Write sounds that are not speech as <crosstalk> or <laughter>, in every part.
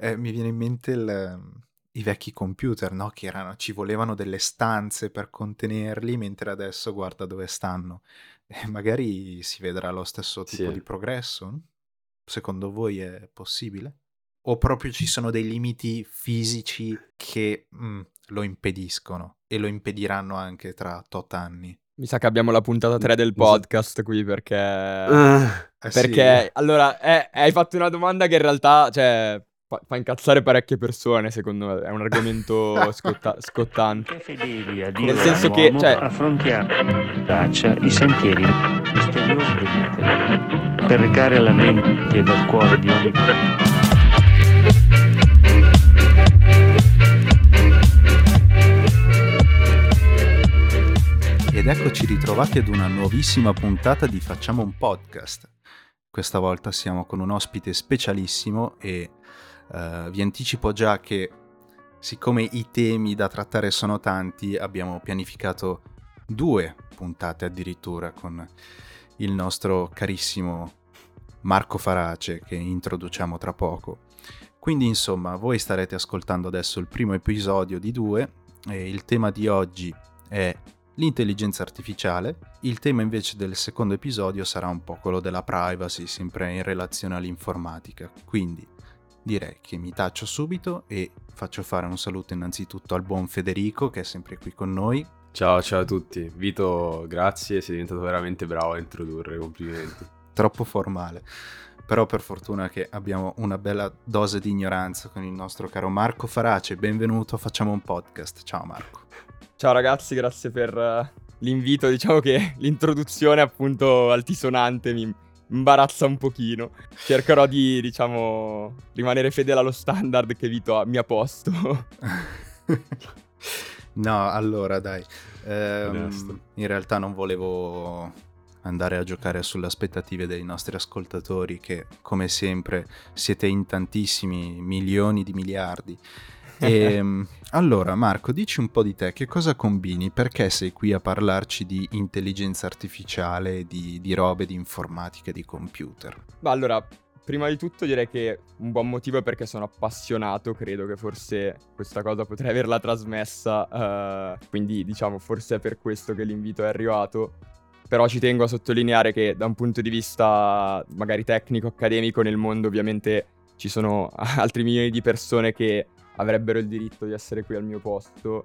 Eh, mi viene in mente il, i vecchi computer, no? Che erano, ci volevano delle stanze per contenerli, mentre adesso guarda dove stanno. <laughs> Eh, magari si vedrà lo stesso tipo Sì. di progresso? Secondo voi è possibile? O proprio ci sono dei limiti fisici che mm, lo impediscono e lo impediranno anche tra tot anni? Mi sa che abbiamo la puntata 3 del Mi sa- podcast qui perché... Ah, Eh sì, Perché, allora, eh, hai fatto una domanda che in realtà, cioè, fa, fa incazzare parecchie persone, secondo me. È un argomento <laughs> scotta- scottante. fedeli a Dio Nel e senso che, cioè- affrontiamo traccia i sentieri misteriosi dell'Interno per recare alla mente ed al cuore di ogni Ed eccoci ritrovati ad una nuovissima puntata di Facciamo un podcast. Questa volta siamo con un ospite specialissimo e eh, vi anticipo già che siccome i temi da trattare sono tanti, abbiamo pianificato due puntate addirittura con il nostro carissimo Marco Farace che introduciamo tra poco. Quindi insomma, voi starete ascoltando adesso il primo episodio di due e il tema di oggi è l'intelligenza artificiale. Il tema invece del secondo episodio sarà un po' quello della privacy, sempre in relazione all'informatica. Quindi direi che mi taccio subito e faccio fare un saluto innanzitutto al buon Federico che è sempre qui con noi. Ciao, ciao a tutti. Vito, grazie, sei diventato veramente bravo a introdurre, complimenti. Troppo formale. Però per fortuna che abbiamo una bella dose di ignoranza con il nostro caro Marco Farace. Benvenuto, facciamo un podcast. Ciao Marco. Ciao ragazzi, grazie per eh, l'invito. Diciamo che l'introduzione, appunto, altisonante mi imbarazza un pochino. Cercherò di, diciamo, rimanere fedele allo standard che Vito ha- mi ha posto. <laughs> no, allora dai. Ehm, in realtà non volevo andare a giocare sulle aspettative dei nostri ascoltatori che come sempre siete in tantissimi milioni di miliardi. Ehm, <laughs> allora Marco, dici un po' di te, che cosa combini? Perché sei qui a parlarci di intelligenza artificiale, di, di robe, di informatica, di computer? Ma allora, prima di tutto direi che un buon motivo è perché sono appassionato, credo che forse questa cosa potrei averla trasmessa, eh, quindi diciamo forse è per questo che l'invito è arrivato. Però ci tengo a sottolineare che da un punto di vista magari tecnico, accademico, nel mondo ovviamente ci sono <laughs> altri milioni di persone che avrebbero il diritto di essere qui al mio posto,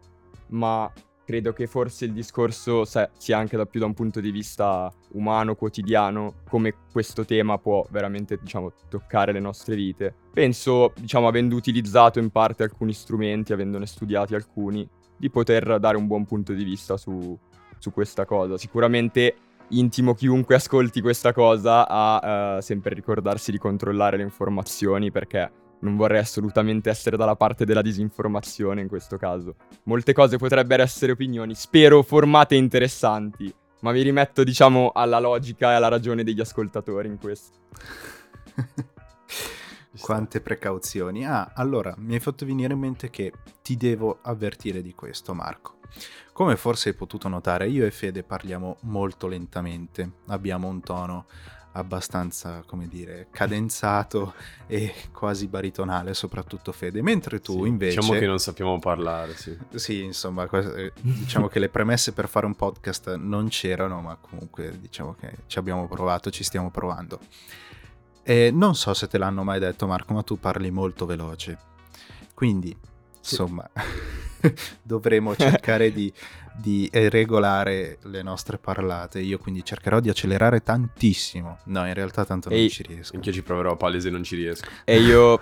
ma credo che forse il discorso sia anche da più da un punto di vista umano, quotidiano, come questo tema può veramente, diciamo, toccare le nostre vite. Penso, diciamo, avendo utilizzato in parte alcuni strumenti, avendone studiati alcuni, di poter dare un buon punto di vista su, su questa cosa. Sicuramente intimo chiunque ascolti questa cosa a eh, sempre ricordarsi di controllare le informazioni perché non vorrei assolutamente essere dalla parte della disinformazione in questo caso. Molte cose potrebbero essere opinioni, spero formate e interessanti, ma mi rimetto, diciamo, alla logica e alla ragione degli ascoltatori in questo. <laughs> Quante precauzioni. Ah, allora, mi hai fatto venire in mente che ti devo avvertire di questo, Marco. Come forse hai potuto notare, io e Fede parliamo molto lentamente. Abbiamo un tono abbastanza, come dire, cadenzato <laughs> e quasi baritonale, soprattutto Fede. Mentre tu Sì, invece... Diciamo che non sappiamo parlare, sì. Sì, insomma, eh, diciamo che le premesse per fare un podcast non c'erano, ma comunque diciamo che ci abbiamo provato, ci stiamo provando. E non so se te l'hanno mai detto, Marco, ma tu parli molto veloce. Quindi, Sì. insomma, <laughs> <laughs> dovremo <laughs> cercare di, di eh, regolare le nostre parlate. Io quindi cercherò di accelerare tantissimo. No, in realtà tanto non Ehi, ci riesco. Anch'io ci proverò a palese non ci riesco. E io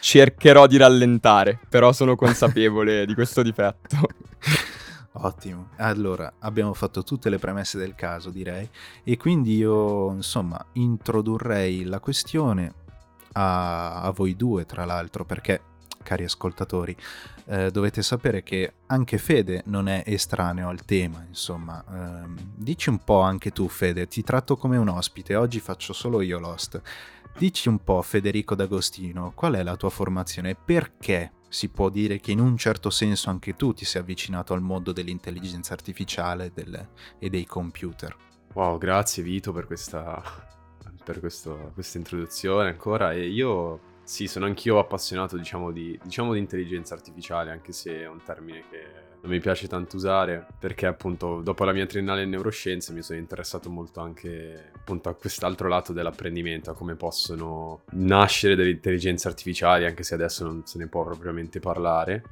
cercherò di rallentare, però sono consapevole di questo difetto. <laughs> Ottimo. Allora, abbiamo fatto tutte le premesse del caso, direi, e quindi io, insomma, introdurrei la questione a, a voi due, tra l'altro, perché, cari ascoltatori, eh, dovete sapere che anche Fede non è estraneo al tema, insomma. Ehm, dici un po' anche tu, Fede, ti tratto come un ospite, oggi faccio solo io l'host. Dici un po', Federico D'Agostino, qual è la tua formazione e perché si può dire che in un certo senso anche tu ti sei avvicinato al mondo dell'intelligenza artificiale del- e dei computer? Wow, grazie Vito per questa, per questo- questa introduzione ancora. E io Sì, sono anch'io appassionato, diciamo di, diciamo, di intelligenza artificiale, anche se è un termine che non mi piace tanto usare, perché appunto dopo la mia triennale in neuroscienze mi sono interessato molto anche appunto a quest'altro lato dell'apprendimento, a come possono nascere delle intelligenze artificiali, anche se adesso non se ne può propriamente parlare.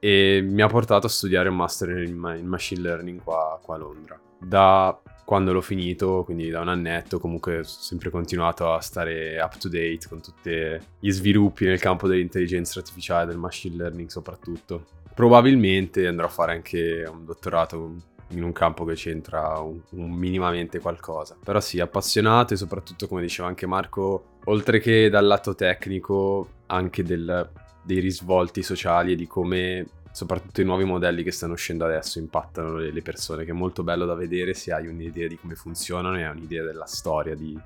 E mi ha portato a studiare un master in, in machine learning qua, qua a Londra. Da quando l'ho finito, quindi da un annetto, comunque ho sempre continuato a stare up to date con tutti gli sviluppi nel campo dell'intelligenza artificiale, del machine learning soprattutto. Probabilmente andrò a fare anche un dottorato in un campo che c'entra un, un minimamente qualcosa. Però sì, appassionato e soprattutto, come diceva anche Marco, oltre che dal lato tecnico, anche del, dei risvolti sociali e di come soprattutto i nuovi modelli che stanno uscendo adesso impattano le, persone, che è molto bello da vedere se hai un'idea di come funzionano e hai un'idea della storia di,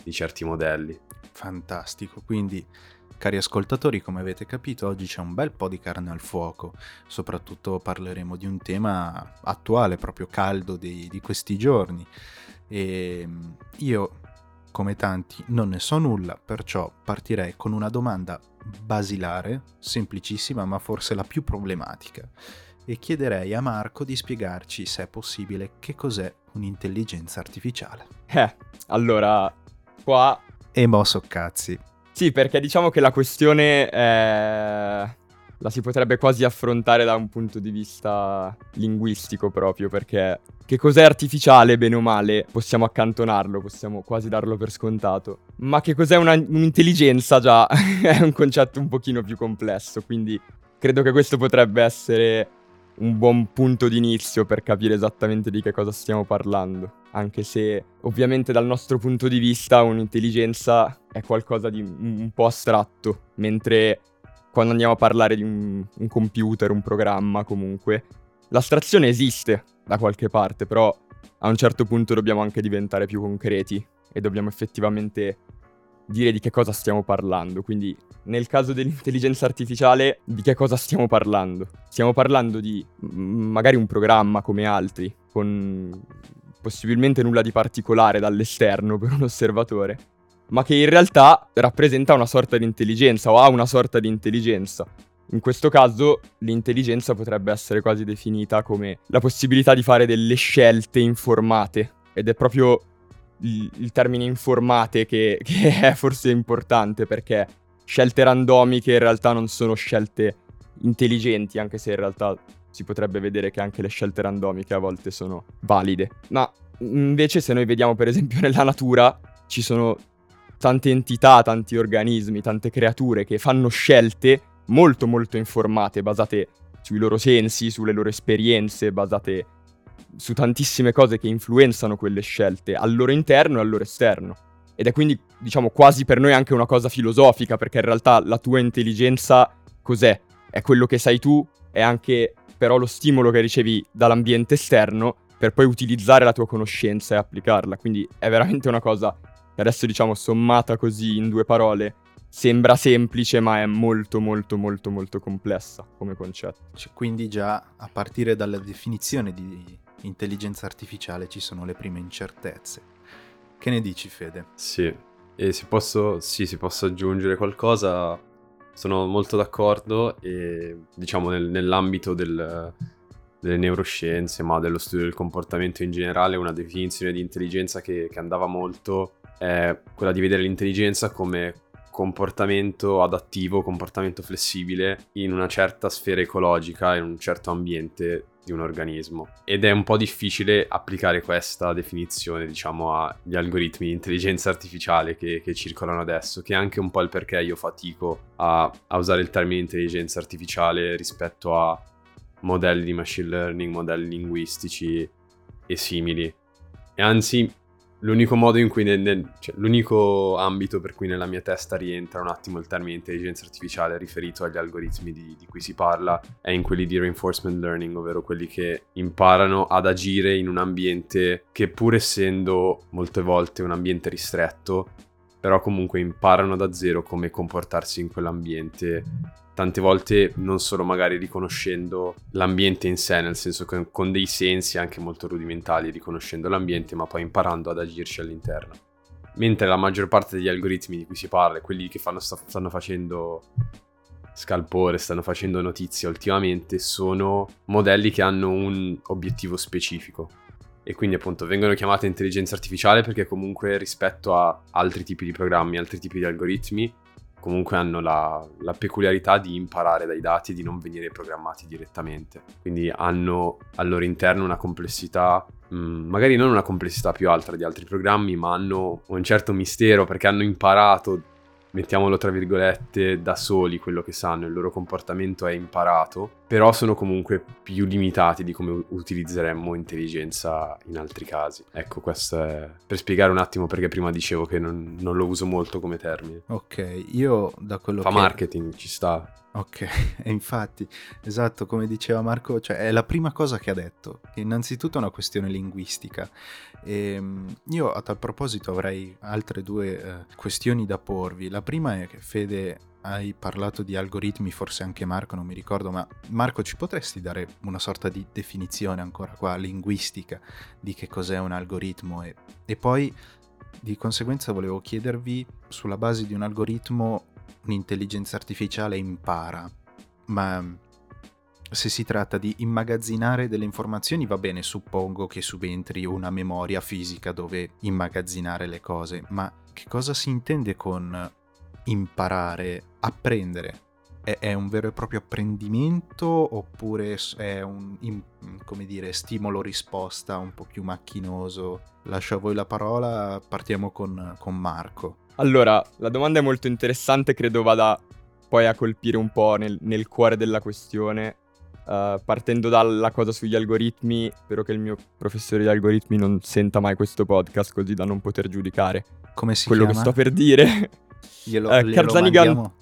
di certi modelli. Fantastico, quindi cari ascoltatori, come avete capito, oggi c'è un bel po' di carne al fuoco, soprattutto parleremo di un tema attuale, proprio caldo di, di questi giorni. E io, come tanti, non ne so nulla, perciò partirei con una domanda basilare, semplicissima, ma forse la più problematica. E chiederei a Marco di spiegarci, se è possibile, che cos'è un'intelligenza artificiale. Eh, allora, qua... E mo so cazzi. Sì, perché diciamo che la questione è... la si potrebbe quasi affrontare da un punto di vista linguistico proprio, perché che cos'è artificiale, bene o male, possiamo accantonarlo, possiamo quasi darlo per scontato. Ma che cos'è una, un'intelligenza già <laughs> è un concetto un pochino più complesso, quindi credo che questo potrebbe essere un buon punto d'inizio per capire esattamente di che cosa stiamo parlando. Anche se ovviamente dal nostro punto di vista un'intelligenza è qualcosa di un po' astratto, mentre quando andiamo a parlare di un, un computer, un programma comunque, l'astrazione esiste, da qualche parte, però a un certo punto dobbiamo anche diventare più concreti e dobbiamo effettivamente dire di che cosa stiamo parlando. Quindi nel caso dell'intelligenza artificiale di che cosa stiamo parlando? Stiamo parlando di magari un programma come altri, con possibilmente nulla di particolare dall'esterno per un osservatore, ma che in realtà rappresenta una sorta di intelligenza o ha una sorta di intelligenza in questo caso l'intelligenza potrebbe essere quasi definita come la possibilità di fare delle scelte informate ed è proprio il, il termine informate che, <laughs> che è forse importante perché scelte randomiche in realtà non sono scelte intelligenti, anche se in realtà si potrebbe vedere che anche le scelte randomiche a volte sono valide. Ma invece se noi vediamo per esempio nella natura ci sono tante entità, tanti organismi, tante creature che fanno scelte molto molto informate, basate sui loro sensi, sulle loro esperienze, basate su tantissime cose che influenzano quelle scelte al loro interno e al loro esterno. Ed è quindi, diciamo, quasi per noi anche una cosa filosofica, perché in realtà la tua intelligenza cos'è? È quello che sai tu, è anche però lo stimolo che ricevi dall'ambiente esterno per poi utilizzare la tua conoscenza e applicarla. Quindi è veramente una cosa che adesso, diciamo, sommata così in due parole, sembra semplice ma è molto molto molto molto complessa come concetto. Cioè, quindi già a partire dalla definizione di intelligenza artificiale ci sono le prime incertezze. Che ne dici Fede? Sì, e se posso, sì, se posso aggiungere qualcosa, sono molto d'accordo e diciamo nel, nell'ambito del, delle neuroscienze, ma dello studio del comportamento in generale, una definizione di intelligenza che, che andava molto è quella di vedere l'intelligenza come comportamento adattivo, comportamento flessibile in una certa sfera ecologica, in un certo ambiente di un organismo. Ed è un po' difficile applicare questa definizione, diciamo, agli algoritmi di intelligenza artificiale che, che circolano adesso, che è anche un po' il perché io fatico a, a usare il termine intelligenza artificiale rispetto a modelli di machine learning, modelli linguistici e simili. E anzi, L'unico modo in cui nel, nel, cioè, l'unico ambito per cui nella mia testa rientra un attimo il termine intelligenza artificiale riferito agli algoritmi di, di, cui si parla è in quelli di reinforcement learning, ovvero quelli che imparano ad agire in un ambiente che pur essendo molte volte un ambiente ristretto, però comunque imparano da zero come comportarsi in quell'ambiente tante volte non solo magari riconoscendo l'ambiente in sé, nel senso che con dei sensi anche molto rudimentali riconoscendo l'ambiente, ma poi imparando ad agirci all'interno. mentre la maggior parte degli algoritmi di cui si parla, quelli che fanno, stanno facendo scalpore, stanno facendo notizie ultimamente, sono modelli che hanno un obiettivo specifico. E quindi appunto vengono chiamate intelligenza artificiale perché comunque rispetto a altri tipi di programmi, altri tipi di algoritmi, comunque hanno la, la, peculiarità di imparare dai dati e di non venire programmati direttamente. Quindi hanno al loro interno una complessità, mh, mm, magari non una complessità più alta di altri programmi, ma hanno un certo mistero perché hanno imparato mettiamolo tra virgolette, da soli quello che sanno, il loro comportamento è imparato, però sono comunque più limitati di come utilizzeremmo intelligenza in altri casi. Ecco, questo è per spiegare un attimo perché prima dicevo che non, non lo uso molto come termine. Ok, io da quello Fa che... Fa marketing, ci sta. Ok, <laughs> e infatti, esatto, come diceva Marco, cioè è la prima cosa che ha detto, innanzitutto è una questione linguistica. E ehm, io a tal proposito avrei altre due eh, questioni da porvi. La prima è che Fede hai parlato di algoritmi, forse anche Marco, non mi ricordo, ma Marco ci potresti dare una sorta di definizione ancora qua, linguistica, di che cos'è un algoritmo e, e poi di conseguenza volevo chiedervi sulla base di un algoritmo un'intelligenza artificiale impara, ma se si tratta di immagazzinare delle informazioni va bene, suppongo che subentri una memoria fisica dove immagazzinare le cose, ma che cosa si intende con imparare, apprendere? È, è un vero e proprio apprendimento oppure è un, come dire, stimolo-risposta un po' più macchinoso? Lascio a voi la parola, partiamo con, con Marco. Allora, la domanda è molto interessante, credo vada poi a colpire un po' nel, nel cuore della questione. Uh, partendo dalla cosa sugli algoritmi, spero che il mio professore di algoritmi non senta mai questo podcast così da non poter giudicare Come si quello chiama? che sto per dire. Glielo, uh, Carzaniga,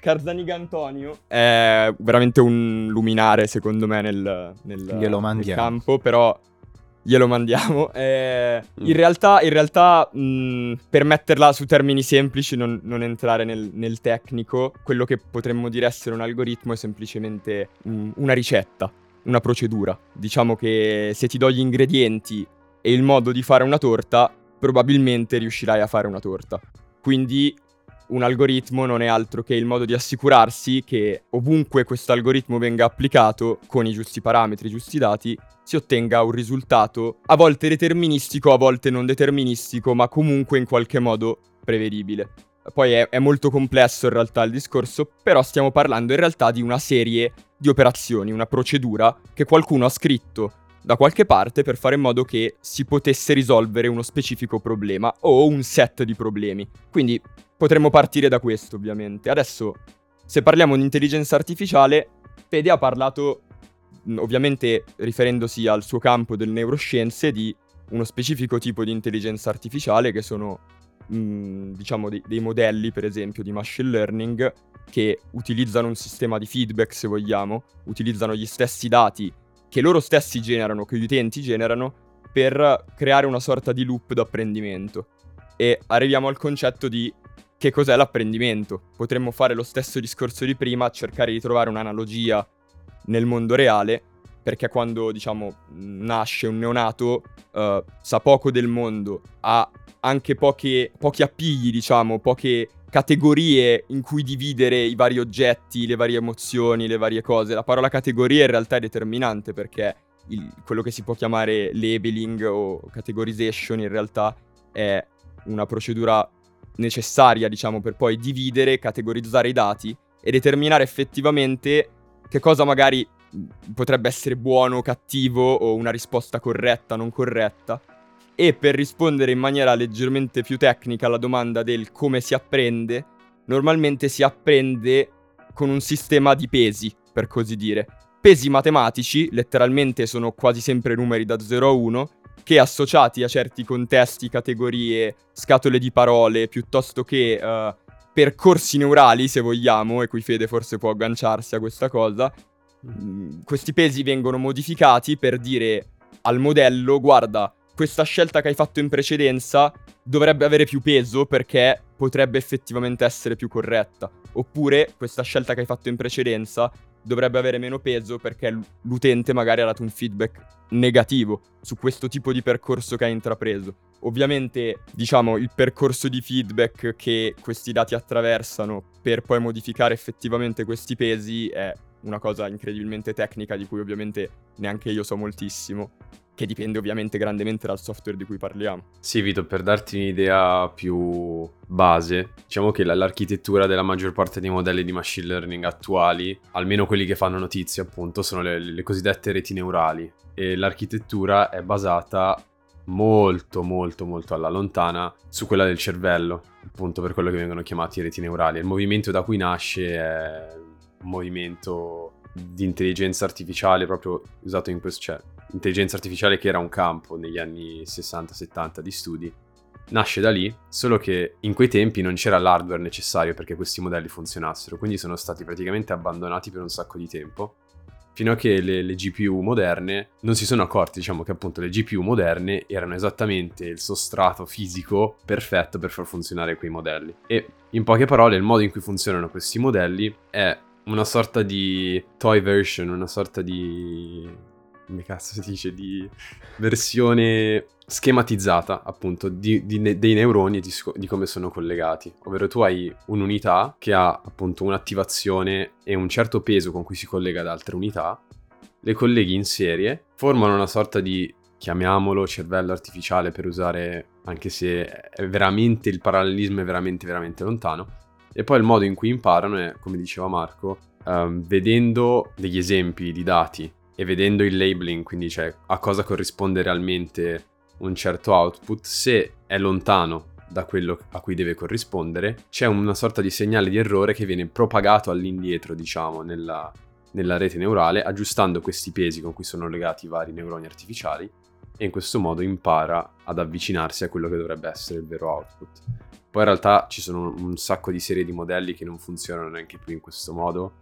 Carzaniga Antonio è veramente un luminare secondo me nel, nel, nel campo, però glielo mandiamo. <laughs> Eh, mm. In realtà, in realtà mh, per metterla su termini semplici, non, non entrare nel, nel, tecnico, quello che potremmo dire essere un algoritmo è semplicemente mh, una ricetta, una procedura. Diciamo che se ti do gli ingredienti e il modo di fare una torta, probabilmente riuscirai a fare una torta. Quindi un algoritmo non è altro che il modo di assicurarsi che ovunque questo algoritmo venga applicato con i giusti parametri, i giusti dati, si ottenga un risultato a volte deterministico, a volte non deterministico, ma comunque in qualche modo prevedibile. Poi è, è molto complesso in realtà il discorso, però stiamo parlando in realtà di una serie di operazioni, una procedura che qualcuno ha scritto da qualche parte per fare in modo che si potesse risolvere uno specifico problema o un set di problemi. Quindi potremmo partire da questo, ovviamente. Adesso, se parliamo di intelligenza artificiale, Fede ha parlato, ovviamente riferendosi al suo campo delle neuroscienze, di uno specifico tipo di intelligenza artificiale che sono, mh, diciamo, dei, dei modelli, per esempio, di machine learning che utilizzano un sistema di feedback, se vogliamo, utilizzano gli stessi dati che loro stessi generano, che gli utenti generano, per creare una sorta di loop d'apprendimento. E arriviamo al concetto di che cos'è l'apprendimento. Potremmo fare lo stesso discorso di prima, cercare di trovare un'analogia nel mondo reale, perché quando, diciamo, nasce un neonato, uh, sa poco del mondo, ha anche poche, pochi appigli, diciamo, poche categorie in cui dividere i vari oggetti, le varie emozioni, le varie cose. La parola categoria in realtà è determinante perché il, quello che si può chiamare labeling o categorization in realtà è una procedura necessaria, diciamo, per poi dividere, categorizzare i dati e determinare effettivamente che cosa magari potrebbe essere buono o cattivo o una risposta corretta, non corretta. E per rispondere in maniera leggermente più tecnica alla domanda del come si apprende, normalmente si apprende con un sistema di pesi, per così dire. Pesi matematici, letteralmente sono quasi sempre numeri da 0 a 1, che associati a certi contesti, categorie, scatole di parole, piuttosto che uh, percorsi neurali, se vogliamo, e qui Fede forse può agganciarsi a questa cosa, mh, mm, questi pesi vengono modificati per dire al modello, guarda, questa scelta che hai fatto in precedenza dovrebbe avere più peso perché potrebbe effettivamente essere più corretta. Oppure questa scelta che hai fatto in precedenza dovrebbe avere meno peso perché l'utente magari ha dato un feedback negativo su questo tipo di percorso che ha intrapreso. Ovviamente, diciamo, il percorso di feedback che questi dati attraversano per poi modificare effettivamente questi pesi è una cosa incredibilmente tecnica di cui ovviamente neanche io so moltissimo, che dipende ovviamente grandemente dal software di cui parliamo. Sì, Vito, per darti un'idea più base, diciamo che l'architettura della maggior parte dei modelli di machine learning attuali, almeno quelli che fanno notizia appunto, sono le, le cosiddette reti neurali e l'architettura è basata molto molto molto alla lontana su quella del cervello, appunto per quello che vengono chiamati reti neurali. Il movimento da cui nasce è movimento di intelligenza artificiale proprio usato in questo, cioè intelligenza artificiale che era un campo negli anni 60-70 di studi. Nasce da lì, solo che in quei tempi non c'era l'hardware necessario perché questi modelli funzionassero, quindi sono stati praticamente abbandonati per un sacco di tempo fino a che le, le, GPU moderne non si sono accorti, diciamo che appunto le GPU moderne erano esattamente il sostrato fisico perfetto per far funzionare quei modelli. E in poche parole il modo in cui funzionano questi modelli è una sorta di toy version, una sorta di... come cazzo si dice? Di versione schematizzata appunto di, di, dei neuroni e di, di, come sono collegati. Ovvero tu hai un'unità che ha appunto un'attivazione e un certo peso con cui si collega ad altre unità, le colleghi in serie, formano una sorta di, chiamiamolo cervello artificiale per usare, anche se veramente, il parallelismo è veramente veramente lontano, e poi il modo in cui imparano è, come diceva Marco, um, vedendo degli esempi di dati e vedendo il labeling, quindi cioè a cosa corrisponde realmente un certo output, se è lontano da quello a cui deve corrispondere, c'è una sorta di segnale di errore che viene propagato all'indietro, diciamo, nella, nella rete neurale, aggiustando questi pesi con cui sono legati i vari neuroni artificiali e in questo modo impara ad avvicinarsi a quello che dovrebbe essere il vero output. Poi in realtà ci sono un sacco di serie di modelli che non funzionano neanche più in questo modo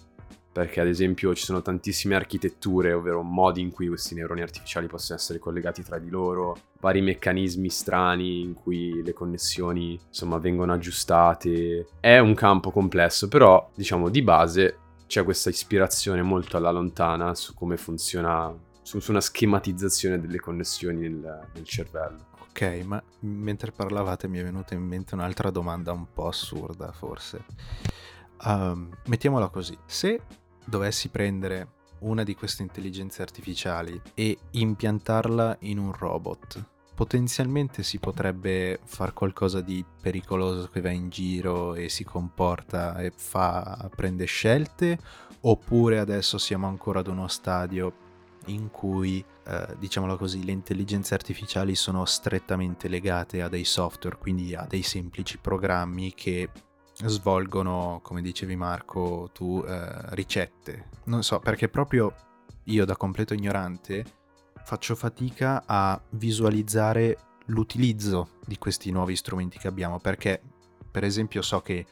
perché ad esempio ci sono tantissime architetture, ovvero modi in cui questi neuroni artificiali possono essere collegati tra di loro, vari meccanismi strani in cui le connessioni insomma vengono aggiustate. È un campo complesso, però diciamo di base c'è questa ispirazione molto alla lontana su come funziona, su, su una schematizzazione delle connessioni nel, nel cervello. Ok, ma mentre parlavate mi è venuta in mente un'altra domanda un po' assurda forse. Um, mettiamola così, se dovessi prendere una di queste intelligenze artificiali e impiantarla in un robot, potenzialmente si potrebbe fare qualcosa di pericoloso che va in giro e si comporta e fa, prende scelte, oppure adesso siamo ancora ad uno stadio in cui, eh, così, le intelligenze artificiali sono strettamente legate a dei software, quindi a dei semplici programmi che svolgono, come dicevi Marco, tu eh, ricette. Non so, perché proprio io da completo ignorante faccio fatica a visualizzare l'utilizzo di questi nuovi strumenti che abbiamo, perché per esempio so che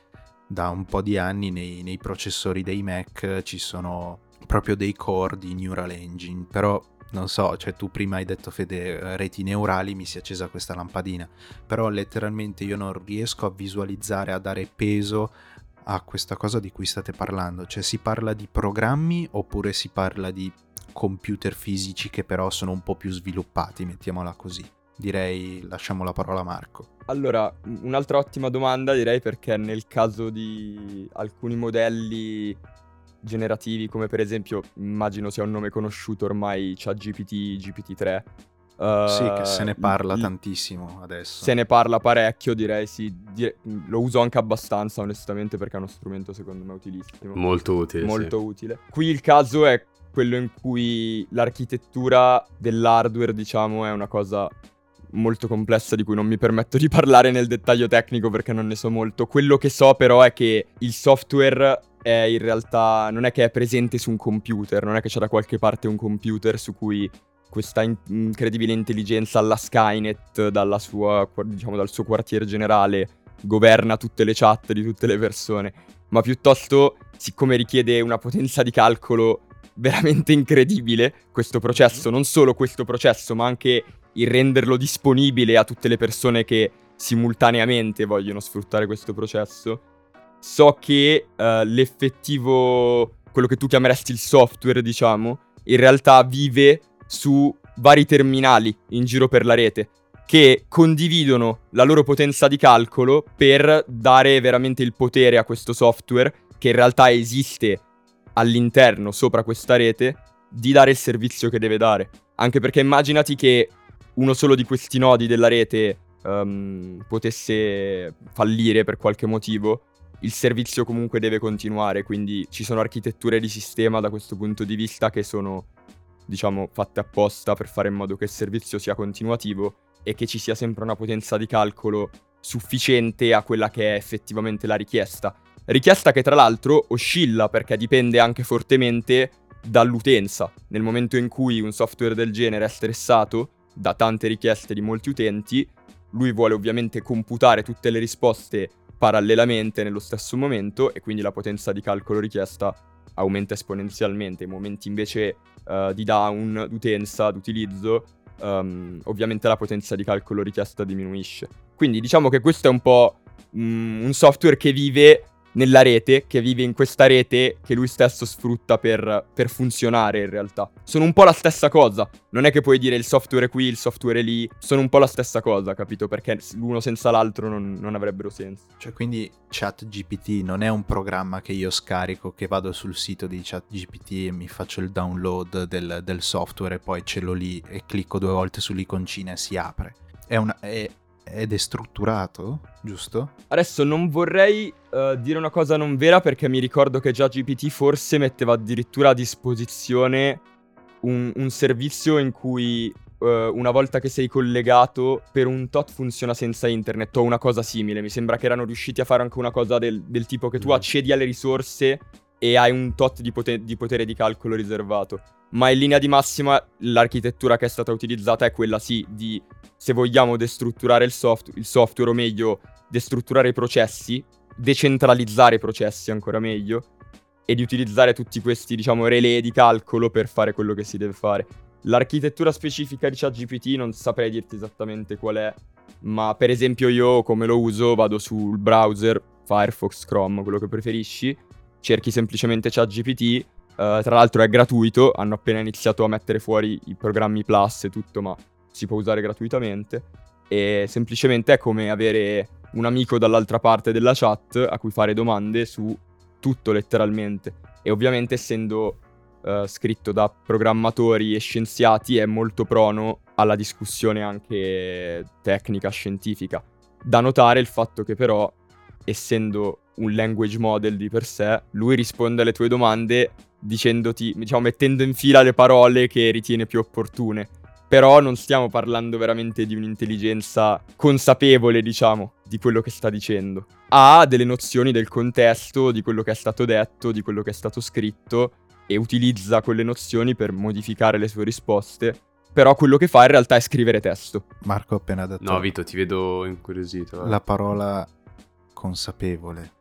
da un po' di anni nei, nei processori dei Mac ci sono proprio dei core di Neural Engine, però non so, cioè tu prima hai detto Fede eh, reti neurali, mi si è accesa questa lampadina, però letteralmente io non riesco a visualizzare, a dare peso a questa cosa di cui state parlando, cioè si parla di programmi oppure si parla di computer fisici che però sono un po' più sviluppati, mettiamola così. Direi lasciamo la parola a Marco. Allora, un'altra ottima domanda direi perché nel caso di alcuni modelli generativi come per esempio, immagino sia un nome conosciuto ormai, ChatGPT, GPT-3. Uh, sì, che se ne parla l- tantissimo adesso. Se ne parla parecchio, direi sì. Dire- lo uso anche abbastanza, onestamente, perché è uno strumento secondo me utilissimo. Molto utile. Molto sì. utile. Qui il caso è quello in cui l'architettura dell'hardware, diciamo, è una cosa molto complessa di cui non mi permetto di <laughs> parlare nel dettaglio tecnico perché non ne so molto. Quello che so però è che il software in realtà non è che è presente su un computer, non è che c'è da qualche parte un computer su cui questa in- incredibile intelligenza alla Skynet sua, diciamo, dal suo quartier generale governa tutte le chat di tutte le persone, ma piuttosto siccome richiede una potenza di calcolo veramente incredibile questo processo, non solo questo processo, ma anche il renderlo disponibile a tutte le persone che simultaneamente vogliono sfruttare questo processo, so che uh, l'effettivo quello che tu chiameresti il software, diciamo, in realtà vive su vari terminali in giro per la rete che condividono la loro potenza di calcolo per dare veramente il potere a questo software che in realtà esiste all'interno, sopra questa rete, di dare il servizio che deve dare. Anche perché immaginati che uno solo di questi nodi della rete um, potesse fallire per qualche motivo, il servizio comunque deve continuare, quindi ci sono architetture di sistema da questo punto di vista che sono, diciamo, fatte apposta per fare in modo che il servizio sia continuativo e che ci sia sempre una potenza di calcolo sufficiente a quella che è effettivamente la richiesta. Richiesta che tra l'altro oscilla perché dipende anche fortemente dall'utenza. Nel momento in cui un software del genere è stressato da tante richieste di molti utenti, lui vuole ovviamente computare tutte le risposte parallelamente nello stesso momento e quindi la potenza di calcolo richiesta aumenta esponenzialmente. I momenti invece uh, di down d'utenza, d'utilizzo, um, ovviamente la potenza di calcolo richiesta diminuisce. Quindi diciamo che questo è un po' um, un software che vive nella rete, che vive in questa rete che lui stesso sfrutta per, per, funzionare in realtà. Sono un po' la stessa cosa. Non è che puoi dire il software qui, il software lì. Sono un po' la stessa cosa, capito? Perché l'uno senza l'altro non, non avrebbero senso. Cioè, quindi ChatGPT non è un programma che io scarico, che vado sul sito di ChatGPT e mi faccio il download del, del software e poi ce l'ho lì e clicco due volte sull'iconcina e si apre. È, una, è, ed è strutturato, giusto? Adesso non vorrei uh, dire una cosa non vera perché mi ricordo che già GPT forse metteva addirittura a disposizione un, un servizio in cui uh, una volta che sei collegato per un tot funziona senza internet o una cosa simile. Mi sembra che erano riusciti a fare anche una cosa del, del tipo che tu mm. accedi alle risorse e hai un tot di, poter- di potere di calcolo riservato. Ma in linea di massima l'architettura che è stata utilizzata è quella sì di, se vogliamo destrutturare il, soft- il software, o meglio, destrutturare i processi, decentralizzare i processi ancora meglio, e di utilizzare tutti questi, diciamo, relay di calcolo per fare quello che si deve fare. L'architettura specifica di ChatGPT non saprei dirti esattamente qual è, ma per esempio io come lo uso vado sul browser, Firefox, Chrome, quello che preferisci, cerchi semplicemente ChatGPT, uh, tra l'altro è gratuito, hanno appena iniziato a mettere fuori i programmi Plus e tutto, ma si può usare gratuitamente e semplicemente è come avere un amico dall'altra parte della chat a cui fare domande su tutto letteralmente e ovviamente essendo uh, scritto da programmatori e scienziati è molto prono alla discussione anche tecnica, scientifica. Da notare il fatto che però essendo un language model di per sé, lui risponde alle tue domande dicendoti, diciamo, mettendo in fila le parole che ritiene più opportune. Però non stiamo parlando veramente di un'intelligenza consapevole, diciamo, di quello che sta dicendo. Ha delle nozioni del contesto, di quello che è stato detto, di quello che è stato scritto e utilizza quelle nozioni per modificare le sue risposte. Però quello che fa in realtà è scrivere testo. Marco ha appena detto. No, Vito, ti vedo incuriosito. Eh. La parola consapevole.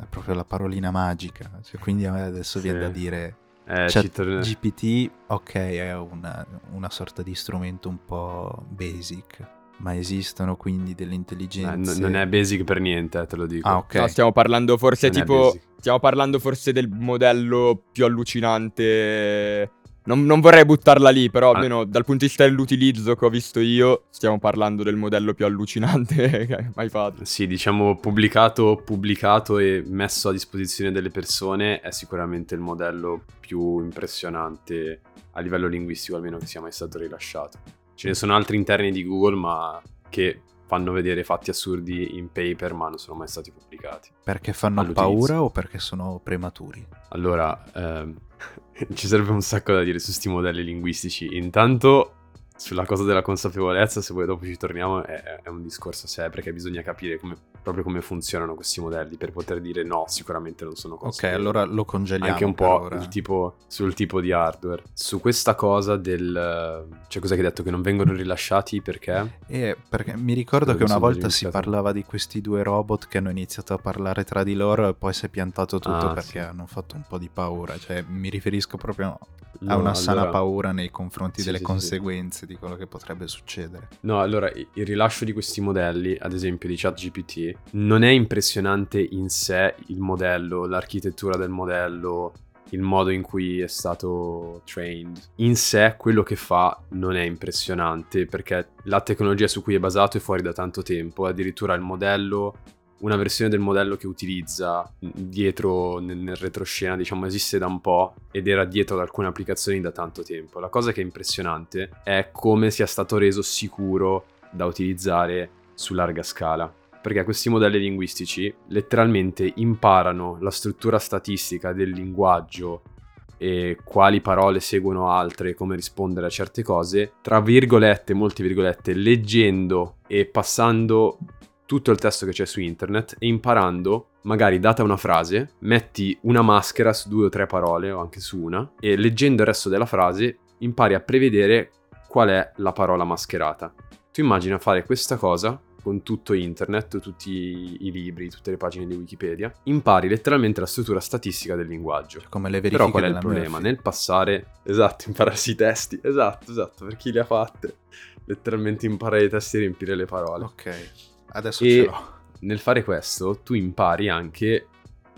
È proprio la parolina magica. Cioè, quindi adesso sì. viene da dire... Eh, cioè, GPT, ok, è una, una, sorta di strumento un po' basic, ma esistono quindi delle intelligenze... Eh, non è basic per niente, eh, te lo dico. Ah, ok. No, stiamo parlando forse non tipo... Stiamo parlando forse del modello più allucinante non, non, vorrei buttarla lì, però ah. almeno dal punto di vista dell'utilizzo che ho visto io, stiamo parlando del modello più allucinante <laughs> che hai mai fatto. Sì, diciamo pubblicato, pubblicato e messo a disposizione delle persone è sicuramente il modello più impressionante a livello linguistico, almeno che sia mai stato rilasciato. Ce ne sono altri interni di Google, ma che fanno vedere fatti assurdi in paper, ma non sono mai stati pubblicati. Perché fanno paura o perché sono prematuri? Allora, ehm, <laughs> ci serve un sacco da dire su questi modelli linguistici. Intanto, sulla cosa della consapevolezza, se poi dopo ci torniamo, è, è un discorso a sé, perché bisogna capire come proprio come funzionano questi modelli per poter dire no, sicuramente non sono cose. Ok, allora lo congeliamo. Anche un po' tipo, sul tipo di hardware. Su questa cosa del... Cioè, cos'è che hai detto? Che non vengono rilasciati perché? Eh, perché mi ricordo che una volta si parlava di questi due robot che hanno iniziato a parlare tra di loro e poi si è piantato tutto ah, perché sì. hanno fatto un po' di paura. Cioè, mi riferisco proprio a una sana paura nei confronti sì, delle sì, conseguenze di quello che potrebbe succedere. No, allora il rilascio di questi modelli, ad esempio di ChatGPT, non è impressionante in sé il modello, l'architettura del modello, il modo in cui è stato trained. In sé quello che fa non è impressionante perché la tecnologia su cui è basato è fuori da tanto tempo, addirittura il modello una versione del modello che utilizza dietro nel, retroscena, diciamo, esiste da un po' ed era dietro ad alcune applicazioni da tanto tempo. La cosa che è impressionante è come sia stato reso sicuro da utilizzare su larga scala. Perché questi modelli linguistici letteralmente imparano la struttura statistica del linguaggio e quali parole seguono altre, come rispondere a certe cose, tra virgolette, molte virgolette, leggendo e passando tutto il testo che c'è su internet e imparando, magari data una frase, metti una maschera su due o tre parole o anche su una e leggendo il resto della frase impari a prevedere qual è la parola mascherata. Tu immagina fare questa cosa con tutto internet, tutti i libri, tutte le pagine di Wikipedia, impari letteralmente la struttura statistica del linguaggio. Come le verifiche Però qual è il problema? Murphy. Nel passare, esatto, impararsi i testi, esatto, esatto, per chi le ha fatte, letteralmente imparare i testi e riempire le parole. Ok. Adesso e ce l'ho. Nel fare questo tu impari anche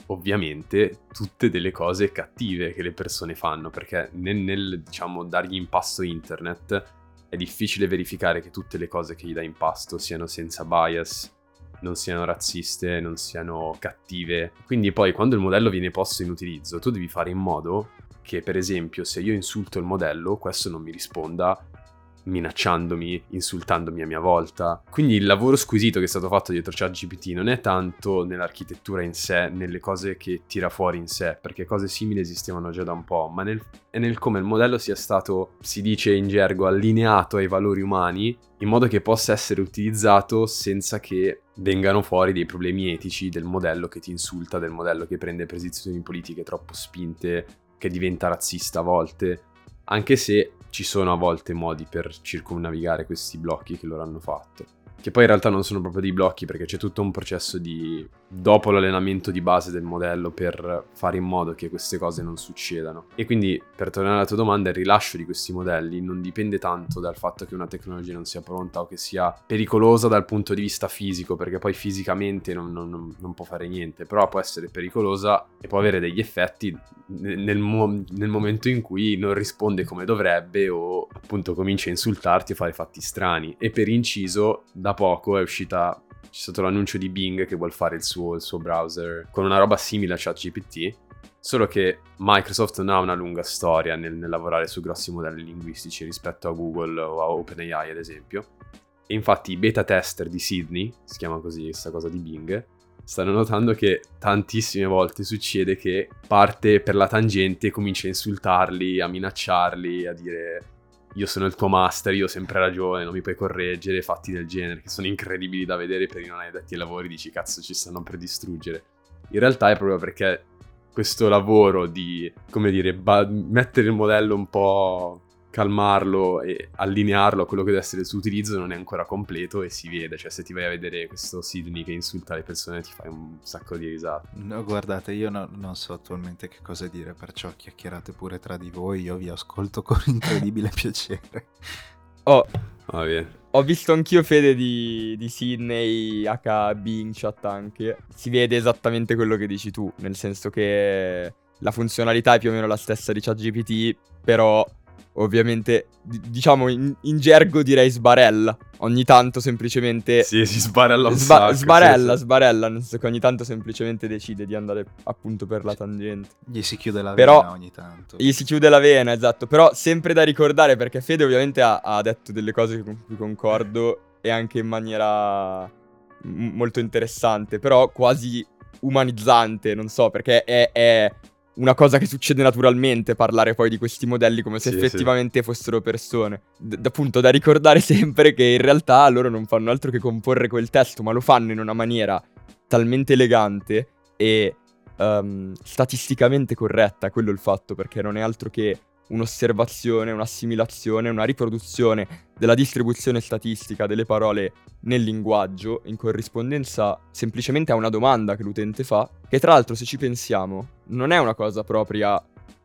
ovviamente tutte delle cose cattive che le persone fanno perché nel, nel diciamo dargli in pasto internet è difficile verificare che tutte le cose che gli dai in pasto siano senza bias non siano razziste, non siano cattive. Quindi poi quando il modello viene posto in utilizzo, tu devi fare in modo che, per esempio, se io insulto il modello, questo non mi risponda minacciandomi, insultandomi a mia volta. Quindi il lavoro squisito che è stato fatto dietro ChatGPT non è tanto nell'architettura in sé, nelle cose che tira fuori in sé, perché cose simili esistevano già da un po', ma nel, è nel come il modello sia stato, si dice in gergo, allineato ai valori umani, in modo che possa essere utilizzato senza che vengano fuori dei problemi etici del modello che ti insulta, del modello che prende posizioni politiche troppo spinte, che diventa razzista a volte, anche se ci sono a volte modi per circumnavigare questi blocchi che loro hanno fatto. Che poi in realtà non sono proprio dei blocchi perché c'è tutto un processo di dopo l'allenamento di base del modello per fare in modo che queste cose non succedano. E quindi, per tornare alla tua domanda, il rilascio di questi modelli non dipende tanto dal fatto che una tecnologia non sia pronta o che sia pericolosa dal punto di vista fisico, perché poi fisicamente non, non, non può fare niente, però può essere pericolosa e può avere degli effetti nel, mo- nel momento in cui non risponde come dovrebbe o appunto comincia a insultarti o fare fatti strani. E per inciso, da poco è uscita c'è stato l'annuncio di Bing che vuole fare il suo, il suo browser con una roba simile a ChatGPT, solo che Microsoft non ha una lunga storia nel, nel, lavorare su grossi modelli linguistici rispetto a Google o a OpenAI ad esempio. E infatti i beta tester di Sydney, si chiama così questa cosa di Bing, stanno notando che tantissime volte succede che parte per la tangente e comincia a insultarli, a minacciarli, a dire io sono il tuo master, io ho sempre ragione, non mi puoi correggere, fatti del genere, che sono incredibili da vedere per i non addetti ai lavori, dici cazzo ci stanno per distruggere. In realtà è proprio perché questo lavoro di, come dire, ba- mettere il modello un po' calmarlo e allinearlo a quello che deve essere il suo utilizzo non è ancora completo e si vede, cioè se ti vai a vedere questo Sidney che insulta le persone ti fai un sacco di risate. No, guardate, io no, non so attualmente che cosa dire, perciò chiacchierate pure tra di voi, io vi ascolto <laughs> con incredibile <laughs> piacere. Oh, Va bene. Ho visto anch'io Fede di, di Sydney H Bing Chat anche. Si vede esattamente quello che dici tu, nel senso che la funzionalità è più o meno la stessa di ChatGPT, però ovviamente, d- diciamo in, in, gergo direi sbarella. Ogni tanto semplicemente... Sì, si sbarella un sba- sacco, Sbarella, sì, sì. sbarella, nel senso che ogni tanto semplicemente decide di andare appunto per la tangente. Gli si chiude la Però, vena ogni tanto. Gli si chiude la vena, esatto. Però sempre da ricordare perché Fede ovviamente ha, ha detto delle cose con cui concordo e anche in maniera m- molto interessante, però quasi umanizzante, non so, perché è, è una cosa che succede naturalmente parlare poi di questi modelli come se Sì, effettivamente fossero persone. D- appunto, da ricordare <laughs> sempre che in realtà loro non fanno altro che comporre quel testo, ma lo fanno in una maniera talmente elegante e ehm, statisticamente corretta, quello è il fatto, perché non è altro che un'osservazione, un'assimilazione, una riproduzione della distribuzione statistica delle parole nel linguaggio in corrispondenza semplicemente a una domanda che l'utente fa, che tra l'altro se ci pensiamo non è una cosa propria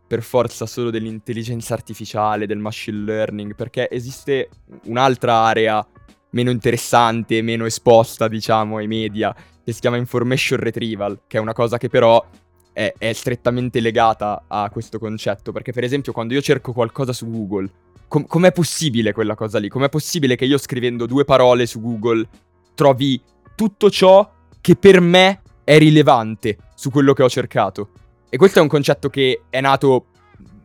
per forza solo dell'intelligenza artificiale, del machine learning, perché esiste un'altra area meno interessante, meno esposta, diciamo, ai media, che si chiama information retrieval, che è una cosa che però è, è strettamente legata a questo concetto, perché per esempio quando io cerco qualcosa su Google, com- com'è possibile quella cosa lì? Com'è possibile che io scrivendo due parole su Google trovi tutto ciò che per me è rilevante su quello che ho cercato? E questo è un concetto che è nato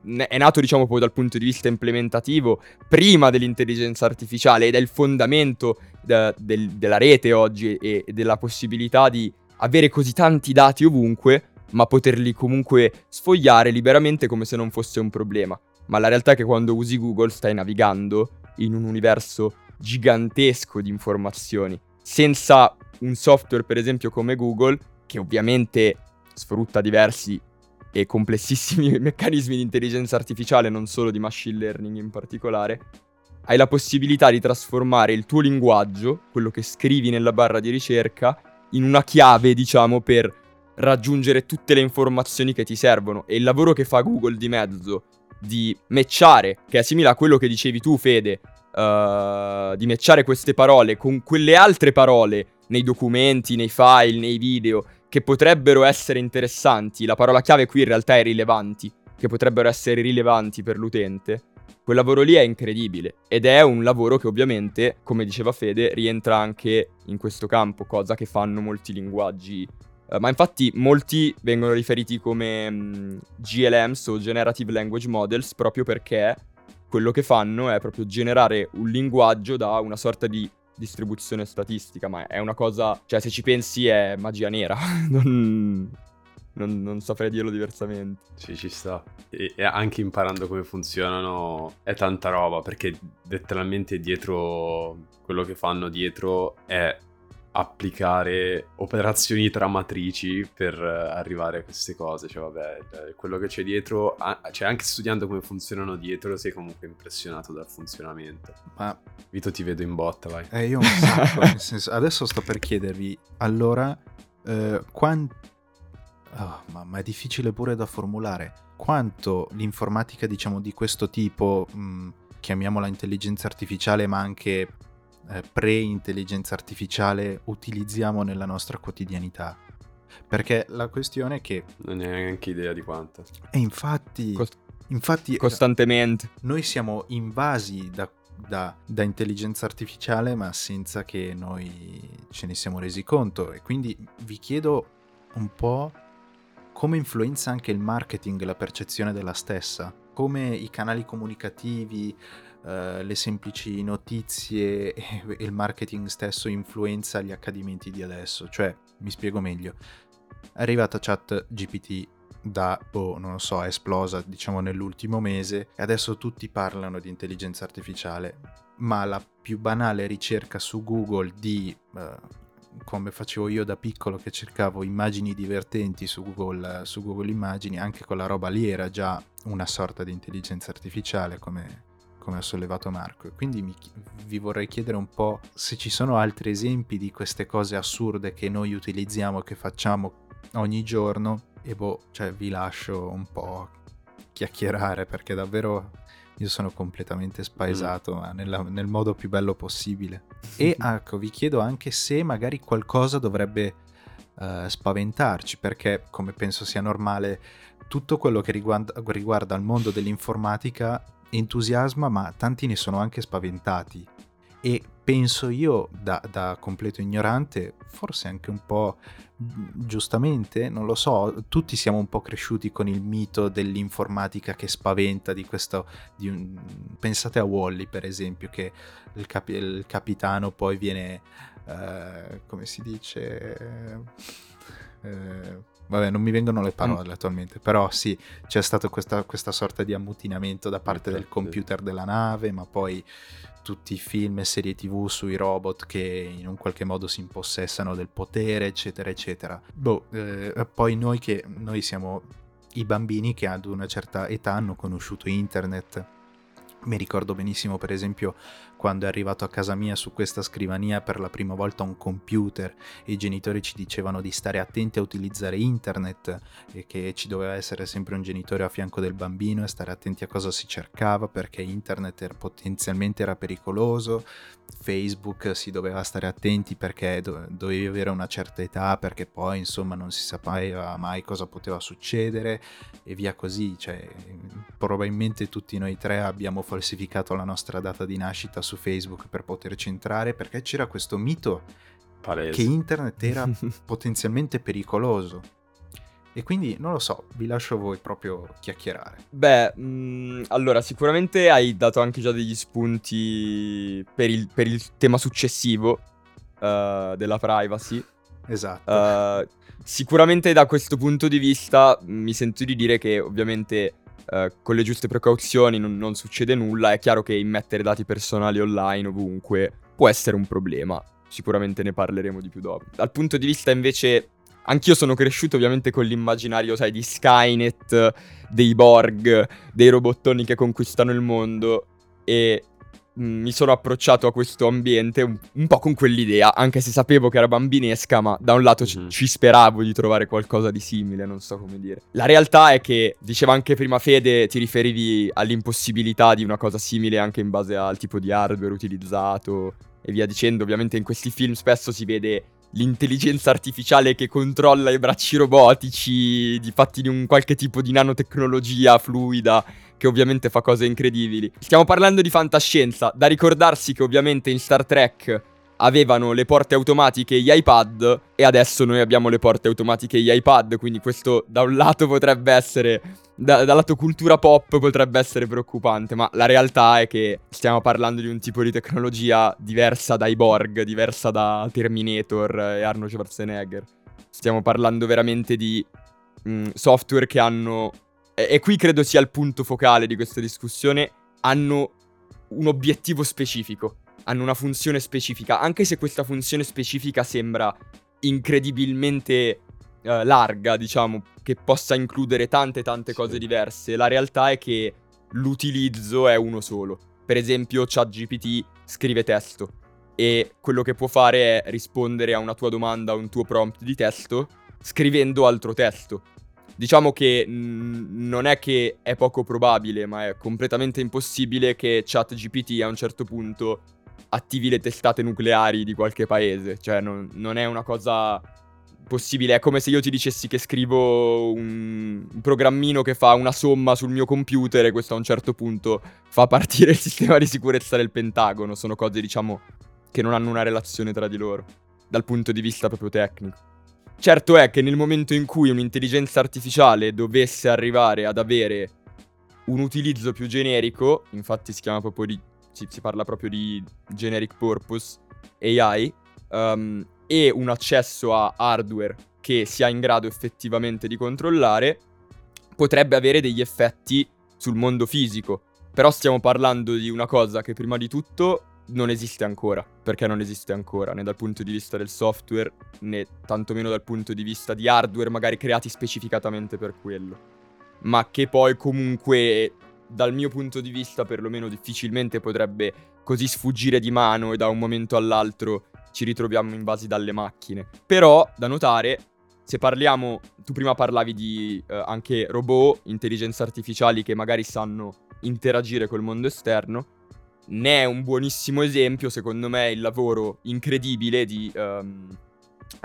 è nato diciamo poi dal punto di vista implementativo prima dell'intelligenza artificiale ed è il fondamento de- del- della rete oggi e della possibilità di avere così tanti dati ovunque ma poterli comunque sfogliare liberamente come se non fosse un problema. Ma la realtà è che quando usi Google stai navigando in un universo gigantesco di informazioni, senza un software per esempio come Google, che ovviamente sfrutta diversi e complessissimi <laughs> meccanismi di intelligenza artificiale, non solo di machine learning in particolare, hai la possibilità di trasformare il tuo linguaggio, quello che scrivi nella barra di ricerca, in una chiave, diciamo, per raggiungere tutte le informazioni che ti servono. E il lavoro che fa Google di mezzo, di matchare, che è simile a quello che dicevi tu, Fede, uh, di matchare queste parole con quelle altre parole nei documenti, nei file, nei video, che potrebbero essere interessanti, la parola chiave qui in realtà è rilevanti, che potrebbero essere rilevanti per l'utente, quel lavoro lì è incredibile ed è un lavoro che ovviamente, come diceva Fede, rientra anche in questo campo, cosa che fanno molti linguaggi. Uh, ma infatti molti vengono riferiti come um, GLMs o Generative Language Models proprio perché quello che fanno è proprio generare un linguaggio da una sorta di distribuzione statistica, ma è una cosa, cioè se ci pensi è magia nera, <laughs> non, non, non, saprei dirlo diversamente. Sì, ci sta. E, e, anche imparando come funzionano è tanta roba, perché letteralmente dietro quello che fanno dietro è applicare operazioni tra matrici per eh, arrivare a queste cose. Cioè, vabbè, eh, quello che c'è dietro, cioè anche studiando come funzionano dietro, sei comunque impressionato dal funzionamento. Ma Vito, ti vedo in botta, vai. Eh, io un sacco, <laughs> nel senso, adesso sto per chiedervi, allora, eh, quanto... Oh, ma, ma, è difficile pure da formulare. Quanto l'informatica, diciamo, di questo tipo, mh, chiamiamola intelligenza artificiale, ma anche eh, pre-intelligenza artificiale utilizziamo nella nostra quotidianità. Perché la questione è che... Non ne hai neanche idea di quanto. E infatti... Cost- infatti costantemente. Noi siamo invasi da, da, da, intelligenza artificiale ma senza che noi ce ne siamo resi conto. E quindi vi chiedo un po' come influenza anche il marketing la percezione della stessa. Come i canali comunicativi, uh, le semplici notizie e il marketing stesso influenza gli accadimenti di adesso. Cioè, mi spiego meglio. È arrivata chat GPT da, boh, non lo so, è esplosa diciamo nell'ultimo mese e adesso tutti parlano di intelligenza artificiale, ma la più banale ricerca su Google di, uh, come facevo io da piccolo che cercavo immagini divertenti su Google, su Google Immagini, anche con la roba lì era già una sorta di intelligenza artificiale come, come ha sollevato Marco. Quindi mi, vi vorrei chiedere un po' se ci sono altri esempi di queste cose assurde che noi utilizziamo e che facciamo ogni giorno. E boh, cioè vi lascio un po' chiacchierare perché davvero io sono completamente spaesato, mm. ma nella, nel modo più bello possibile. <laughs> E ecco, vi chiedo anche se magari qualcosa dovrebbe uh, spaventarci, perché come penso sia normale, tutto quello che riguarda, riguarda il mondo dell'informatica entusiasma, ma tanti ne sono anche spaventati. E penso io, da, da, completo ignorante, forse anche un po' giustamente, non lo so, tutti siamo un po' cresciuti con il mito dell'informatica che spaventa di questo... Di un... Pensate a Wally, per esempio, che il, capi- il capitano poi viene... Uh, come si dice... Uh, Vabbè, non mi vengono le parole mm. attualmente, però sì, c'è stata questa, questa, sorta di ammutinamento da parte okay, del computer sì. della nave, ma poi tutti i film e serie tv sui robot che in un qualche modo si impossessano del potere, eccetera, eccetera. Boh, eh, poi noi che noi siamo i bambini che ad una certa età hanno conosciuto internet Mi ricordo benissimo, per esempio, quando è arrivato a casa mia su questa scrivania per la prima volta un computer e i genitori ci dicevano di stare attenti a utilizzare internet e che ci doveva essere sempre un genitore a fianco del bambino e stare attenti a cosa si cercava perché internet era, potenzialmente era pericoloso, Facebook si doveva stare attenti perché do- dovevi avere una certa età perché poi insomma non si sapeva mai cosa poteva succedere e via così, cioè probabilmente tutti noi tre abbiamo falsificato la nostra data di nascita su Facebook per poterci entrare perché c'era questo mito Palese. che internet era <laughs> potenzialmente pericoloso. E quindi non lo so, vi lascio voi proprio chiacchierare. Beh, mh, allora sicuramente hai dato anche già degli spunti per il, per il tema successivo uh, della privacy. Esatto. Uh, sicuramente da questo punto di vista mi sento di dire che ovviamente uh, con le giuste precauzioni non, non succede nulla. È chiaro che immettere dati personali online ovunque può essere un problema. Sicuramente ne parleremo di più dopo. Dal punto di vista invece Anch'io sono cresciuto ovviamente con l'immaginario, sai, di Skynet, dei Borg, dei robottoni che conquistano il mondo e mh, mm, mi sono approcciato a questo ambiente un, un, po' con quell'idea, anche se sapevo che era bambinesca, ma da un lato mm-hmm. ci, ci speravo di trovare qualcosa di simile, non so come dire. La realtà è che, diceva anche prima Fede, ti riferivi all'impossibilità di una cosa simile anche in base al tipo di hardware utilizzato e via dicendo. Ovviamente in questi film spesso si vede l'intelligenza artificiale che controlla i bracci robotici, di fatti di un qualche tipo di nanotecnologia fluida che ovviamente fa cose incredibili. Stiamo parlando di fantascienza, da ricordarsi che ovviamente in Star Trek avevano le porte automatiche e gli iPad e adesso noi abbiamo le porte automatiche e gli iPad, quindi questo da un lato potrebbe essere, da, dal lato cultura pop potrebbe essere preoccupante, ma la realtà è che stiamo parlando di un tipo di tecnologia diversa dai Borg, diversa da Terminator e Arnold Schwarzenegger. Stiamo parlando veramente di mh, mm, software che hanno, e, e qui credo sia il punto focale di questa discussione, hanno un obiettivo specifico hanno una funzione specifica, anche se questa funzione specifica sembra incredibilmente uh, larga, diciamo, che possa includere tante tante cose diverse, la realtà è che l'utilizzo è uno solo. Per esempio, ChatGPT scrive testo e quello che può fare è rispondere a una tua domanda, a un tuo prompt di testo, scrivendo altro testo. Diciamo che mh, non è che è poco probabile, ma è completamente impossibile che ChatGPT a un certo punto attivi le testate nucleari di qualche paese. Cioè, non, non è una cosa possibile. È come se io ti dicessi che scrivo un, un, programmino che fa una somma sul mio computer e questo a un certo punto fa partire il <laughs> sistema di sicurezza del Pentagono. Sono cose, diciamo, che non hanno una relazione tra di loro, dal punto di vista proprio tecnico. Certo è che nel momento in cui un'intelligenza artificiale dovesse arrivare ad avere un utilizzo più generico, infatti si chiama proprio di si, si parla proprio di generic purpose AI, um, e un accesso a hardware che sia in grado effettivamente di controllare, potrebbe avere degli effetti sul mondo fisico. Però stiamo parlando di una cosa che prima di tutto non esiste ancora, perché non esiste ancora, né dal punto di vista del software, né tantomeno dal punto di vista di hardware magari creati specificatamente per quello. Ma che poi comunque dal mio punto di vista perlomeno difficilmente potrebbe così sfuggire di mano e da un momento all'altro ci ritroviamo invasi dalle macchine. Però, da notare, se parliamo, tu prima parlavi di eh, anche robot, intelligenze artificiali che magari sanno interagire col mondo esterno, ne è un buonissimo esempio, secondo me, il lavoro incredibile di, um,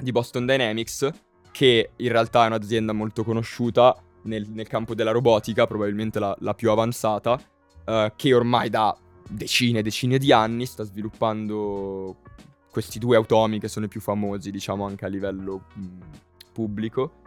di Boston Dynamics, che in realtà è un'azienda molto conosciuta nel, nel campo della robotica, probabilmente la, la più avanzata, uh, che ormai da decine e decine di anni sta sviluppando questi due automi che sono i più famosi, diciamo anche a livello mh, pubblico.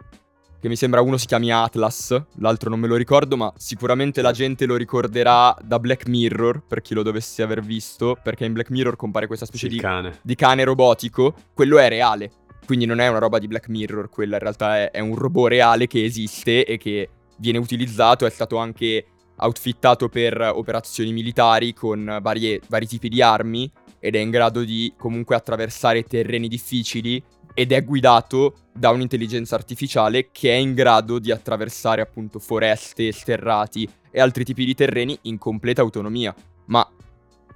Che mi sembra uno si chiami Atlas, l'altro non me lo ricordo, ma sicuramente la gente lo ricorderà da Black Mirror, per chi lo dovesse aver visto, perché in Black Mirror compare questa specie di, cane. di cane robotico. Quello è reale, quindi non è una roba di Black Mirror, quella in realtà è, è un robot reale che esiste e che viene utilizzato, è stato anche outfittato per operazioni militari con varie, vari tipi di armi ed è in grado di comunque attraversare terreni difficili ed è guidato da un'intelligenza artificiale che è in grado di attraversare appunto foreste, sterrati e altri tipi di terreni in completa autonomia. Ma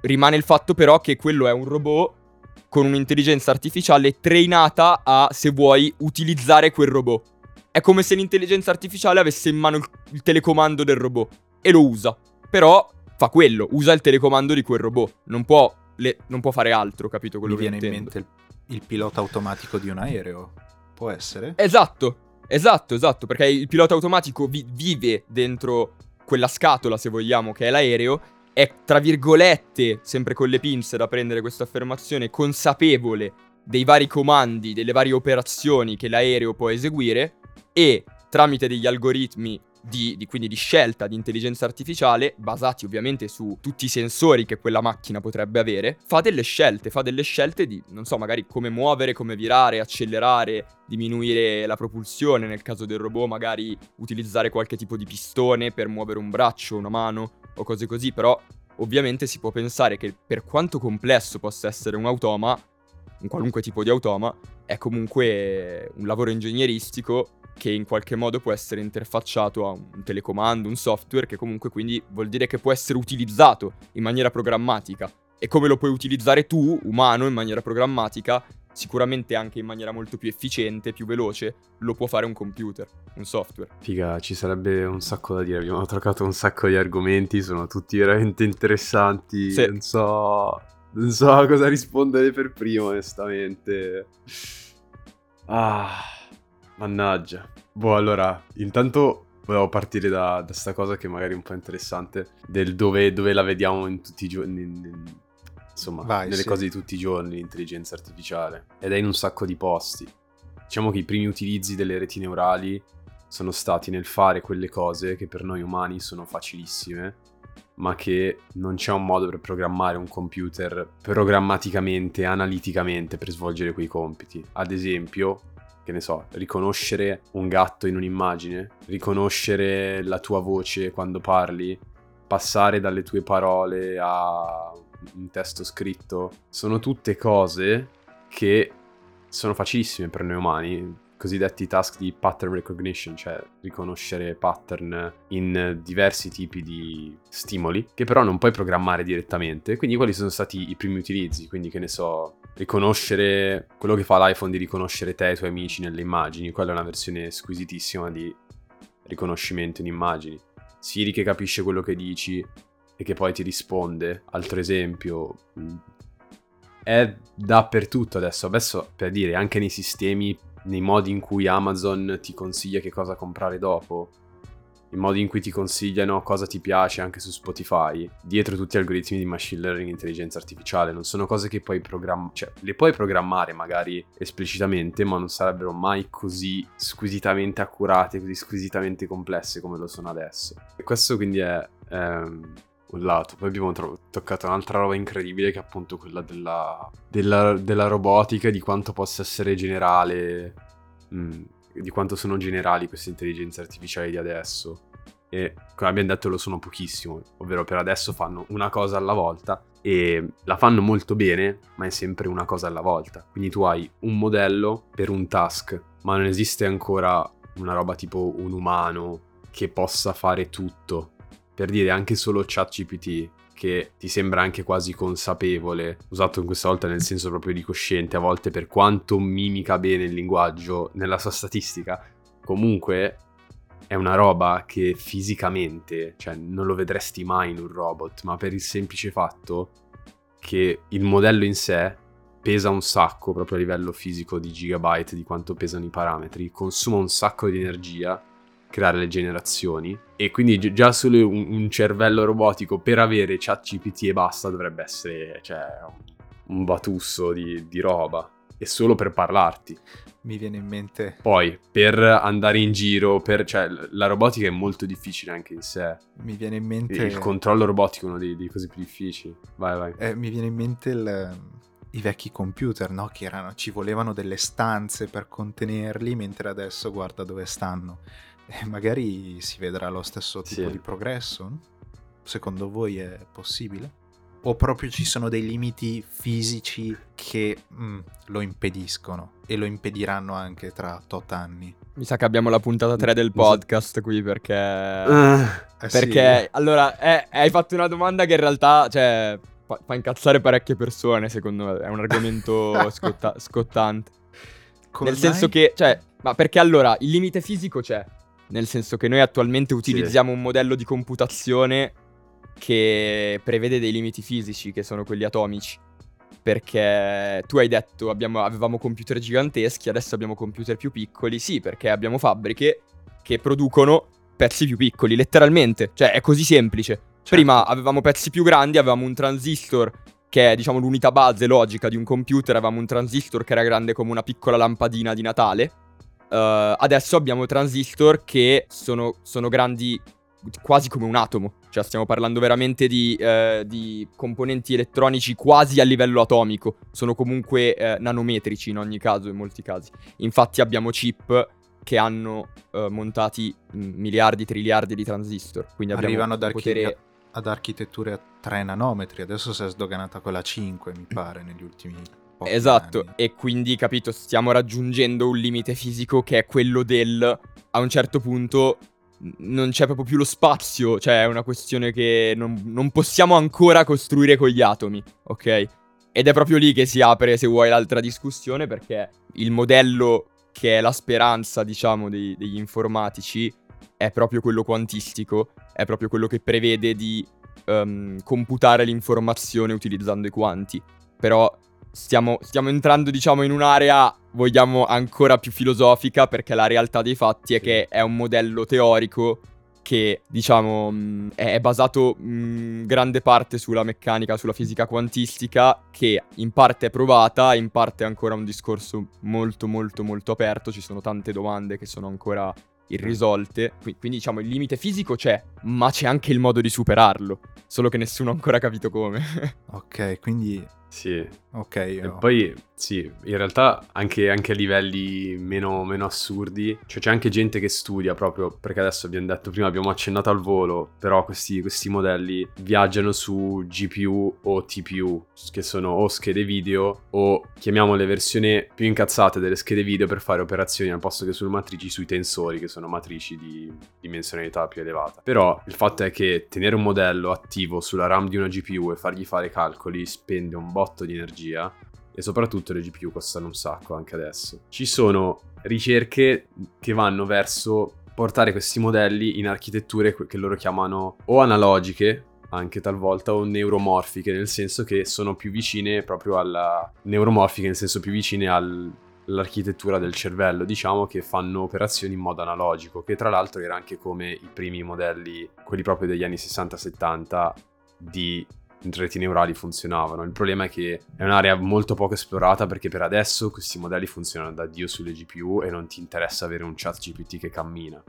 rimane il fatto però che quello è un robot con un'intelligenza artificiale trainata a, se vuoi, utilizzare quel robot. È come se l'intelligenza artificiale avesse in mano il, telecomando del robot e lo usa. Però fa quello, usa il telecomando di quel robot. Non può, le, non può fare altro, capito quello Mi che viene in intendo? mente il, il pilota automatico di un aereo. Può essere? Esatto, esatto, esatto, perché il pilota automatico vi- vive dentro quella scatola, se vogliamo, che è l'aereo, è tra virgolette, sempre con le pinze da prendere questa affermazione, consapevole dei vari comandi, delle varie operazioni che l'aereo può eseguire e tramite degli algoritmi di, di- quindi di scelta di intelligenza artificiale, basati ovviamente su tutti i sensori che quella macchina potrebbe avere, fa delle scelte, fa delle scelte di, non so, magari come muovere, come virare, accelerare, diminuire la propulsione, nel caso del robot magari utilizzare qualche tipo di pistone per muovere un braccio, una mano o cose così, però ovviamente si può pensare che per quanto complesso possa essere un automa, un qualunque tipo di automa, è comunque un lavoro ingegneristico che in qualche modo può essere interfacciato a un telecomando, un software che comunque quindi vuol dire che può essere utilizzato in maniera programmatica. E come lo puoi utilizzare tu, umano, in maniera programmatica, sicuramente anche in maniera molto più efficiente, più veloce, lo può fare un computer, un software. Figa, ci sarebbe un sacco da dire. Abbiamo toccato un sacco di argomenti, sono tutti veramente interessanti. Sì. Non so. Non so cosa rispondere per primo, onestamente. Ah, mannaggia. Boh, allora, intanto volevo partire da, da sta cosa che magari è un po' interessante, del dove, dove la vediamo in tutti i giorni. in- in- insomma, Vai, nelle sì. cose di tutti i giorni, l'intelligenza artificiale. Ed è in un sacco di posti. Diciamo che i primi utilizzi delle reti neurali sono stati nel fare quelle cose che per noi umani sono facilissime, ma che non c'è un modo per programmare un computer programmaticamente, analiticamente per svolgere quei compiti. Ad esempio, che ne so, riconoscere un gatto in un'immagine, riconoscere la tua voce quando parli, passare dalle tue parole a un testo scritto, sono tutte cose che sono facilissime per noi umani, cosiddetti task di pattern recognition, cioè riconoscere pattern in diversi tipi di stimoli, che però non puoi programmare direttamente. Quindi quali sono stati i primi utilizzi? Quindi che ne so, riconoscere quello che fa l'iPhone di riconoscere te e i tuoi amici nelle immagini, quella è una versione squisitissima di riconoscimento in immagini. Siri che capisce quello che dici e che poi ti risponde. Altro esempio, mh, è dappertutto adesso. Adesso per dire, anche nei sistemi, nei modi in cui Amazon ti consiglia che cosa comprare dopo, i modi in cui ti consigliano cosa ti piace anche su Spotify, dietro tutti gli algoritmi di machine learning e intelligenza artificiale, non sono cose che puoi programmare, cioè le puoi programmare magari esplicitamente, ma non sarebbero mai così squisitamente accurate, così squisitamente complesse come lo sono adesso. E questo quindi è ehm, lato. Poi abbiamo tro- toccato un'altra roba incredibile che è appunto quella della, della, della robotica di quanto possa essere generale, mm, di quanto sono generali queste intelligenze artificiali di adesso. E come abbiamo detto lo sono pochissimo, ovvero per adesso fanno una cosa alla volta e la fanno molto bene, ma è sempre una cosa alla volta. Quindi tu hai un modello per un task, ma non esiste ancora una roba tipo un umano che possa fare tutto per dire anche solo ChatGPT che ti sembra anche quasi consapevole, usato in questa volta nel senso proprio di cosciente, a volte per quanto mimica bene il linguaggio nella sua statistica, comunque è una roba che fisicamente, cioè non lo vedresti mai in un robot, ma per il semplice fatto che il modello in sé pesa un sacco proprio a livello fisico di gigabyte di quanto pesano i parametri, consuma un sacco di energia creare le generazioni. E quindi gi- già solo un, un cervello robotico per avere chat GPT e basta dovrebbe essere cioè, un, batusso di, di roba. E solo per parlarti. Mi viene in mente, poi per andare in giro per, cioè la robotica è molto difficile anche in sé. Mi viene in mente, il controllo robotico è una dei, dei cose più difficili. Vai vai. Eh, mi viene in mente il- i vecchi computer, no? Che erano, ci volevano delle stanze per contenerli, mentre adesso guarda dove stanno. E magari si vedrà lo stesso tipo Sì. di progresso? Secondo voi è possibile? o proprio ci sono dei limiti fisici che mm, lo impediscono e lo impediranno anche tra tot anni. Mi sa che abbiamo la puntata 3 del podcast qui perché... Eh sì. Perché, allora, eh, hai fatto una domanda che in realtà, cioè, fa, fa incazzare parecchie persone, secondo me. È un argomento <laughs> scotta- scottante. Come Nel senso mai? che, cioè, ma perché allora il limite fisico c'è? Nel senso che noi attualmente utilizziamo un modello di computazione che prevede dei limiti fisici, che sono quelli atomici. Perché tu hai detto abbiamo- avevamo computer giganteschi, adesso abbiamo computer più piccoli. Sì, perché abbiamo fabbriche che producono pezzi più piccoli, letteralmente. Cioè, è così semplice. Certo. Prima avevamo pezzi più grandi, avevamo un transistor che è diciamo l'unità base logica di un computer, avevamo un transistor che era grande come una piccola lampadina di Natale. Eh, adesso abbiamo transistor che sono, sono grandi quasi come un atomo. Cioè stiamo parlando veramente di, eh, di componenti elettronici quasi a livello atomico. Sono comunque eh, nanometrici in ogni caso, in molti casi. Infatti abbiamo chip che hanno montati mm, miliardi, triliardi di transistor. Quindi abbiamo Arrivano ad, un archi- potere... ad architetture a 3 nanometri, adesso si è sdoganata quella a 5, mi pare, negli ultimi pochi Esatto, anni. e quindi, capito, stiamo raggiungendo un limite fisico che è quello del... A un certo punto non c'è proprio più lo spazio, cioè è una questione che non, non possiamo ancora costruire con gli atomi, ok? Ed è proprio lì che si apre, se vuoi, l'altra discussione, perché il modello che è la speranza, diciamo, dei- degli informatici è proprio quello quantistico, è proprio quello che prevede di ehm, computare l'informazione utilizzando i quanti. Però stiamo, stiamo entrando, diciamo, in un'area, vogliamo, ancora più filosofica, perché la realtà dei fatti è che è un modello teorico che, diciamo, è basato in grande parte sulla meccanica, sulla fisica quantistica, che in parte è provata, in parte è ancora un discorso molto, molto, molto aperto. Ci sono tante domande che sono ancora irrisolte. Qui- Quindi, diciamo, il limite fisico c'è, ma c'è anche il modo di superarlo. Solo che nessuno ha ancora capito come. <laughs> Ok, quindi... Sì, Ok, E poi sì, in realtà anche, anche a livelli meno, meno assurdi, cioè c'è anche gente che studia proprio, perché adesso abbiamo detto prima, abbiamo accennato al volo, però questi, questi modelli viaggiano su GPU o TPU, che sono o schede video o chiamiamole versioni più incazzate delle schede video per fare operazioni al posto che sulle matrici sui tensori, che sono matrici di dimensionalità più elevata. Però il fatto è che tenere un modello attivo sulla RAM di una GPU e fargli fare calcoli spende un botto di energia e soprattutto le GPU costano un sacco anche adesso. Ci sono ricerche che vanno verso portare questi modelli in architetture che loro chiamano o analogiche, anche talvolta, o neuromorfiche, nel senso che sono più vicine proprio alla neuromorfiche, nel senso più vicine al- all'architettura del cervello, diciamo che fanno operazioni in modo analogico, che tra l'altro era anche come i primi modelli, quelli proprio degli anni 60-70 di reti neurali funzionavano. Il problema è che è un'area molto poco esplorata perché per adesso questi modelli funzionano da Dio sulle GPU e non ti interessa avere un chat GPT che cammina.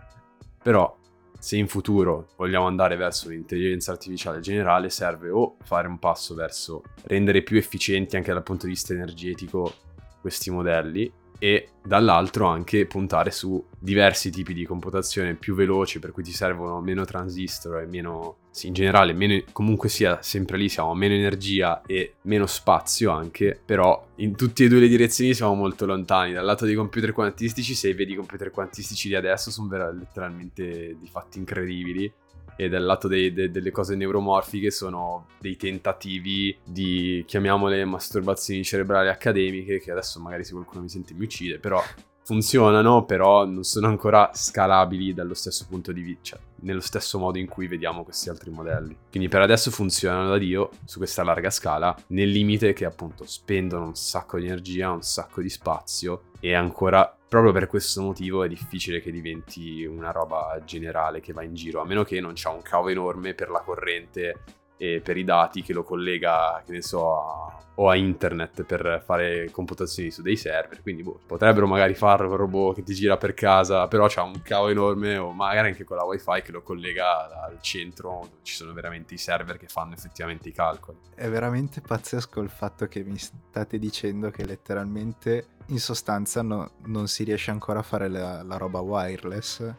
Però se in futuro vogliamo andare verso l'intelligenza artificiale generale serve o fare un passo verso rendere più efficienti anche dal punto di vista energetico questi modelli e dall'altro anche puntare su diversi tipi di computazione più veloci per cui ti servono meno transistor e meno in generale meno, comunque sia sempre lì siamo meno energia e meno spazio anche però in tutte e due le direzioni siamo molto lontani. Dal lato dei computer quantistici se vedi i computer quantistici di adesso sono vera- letteralmente di fatti incredibili. E dal lato dei- de- delle cose neuromorfiche sono dei tentativi di, chiamiamole, masturbazioni cerebrali accademiche, che adesso magari se qualcuno mi sente mi uccide, però funzionano, però non sono ancora scalabili dallo stesso punto di vista, cioè nello stesso modo in cui vediamo questi altri modelli. Quindi per adesso funzionano da Dio su questa larga scala, nel limite che appunto spendono un sacco di energia, un sacco di spazio e ancora proprio per questo motivo è difficile che diventi una roba generale che va in giro, a meno che non c'ha un cavo enorme per la corrente e per i dati che lo collega, che ne so, a- o a internet per fare computazioni su dei server. Quindi boh, potrebbero magari farlo un robot che ti gira per casa, però c'ha un cavo enorme o magari anche con la wifi che lo collega al centro dove ci sono veramente i server che fanno effettivamente i calcoli. È veramente pazzesco il fatto che mi state dicendo che letteralmente in sostanza no- non si riesce ancora a fare la, la roba wireless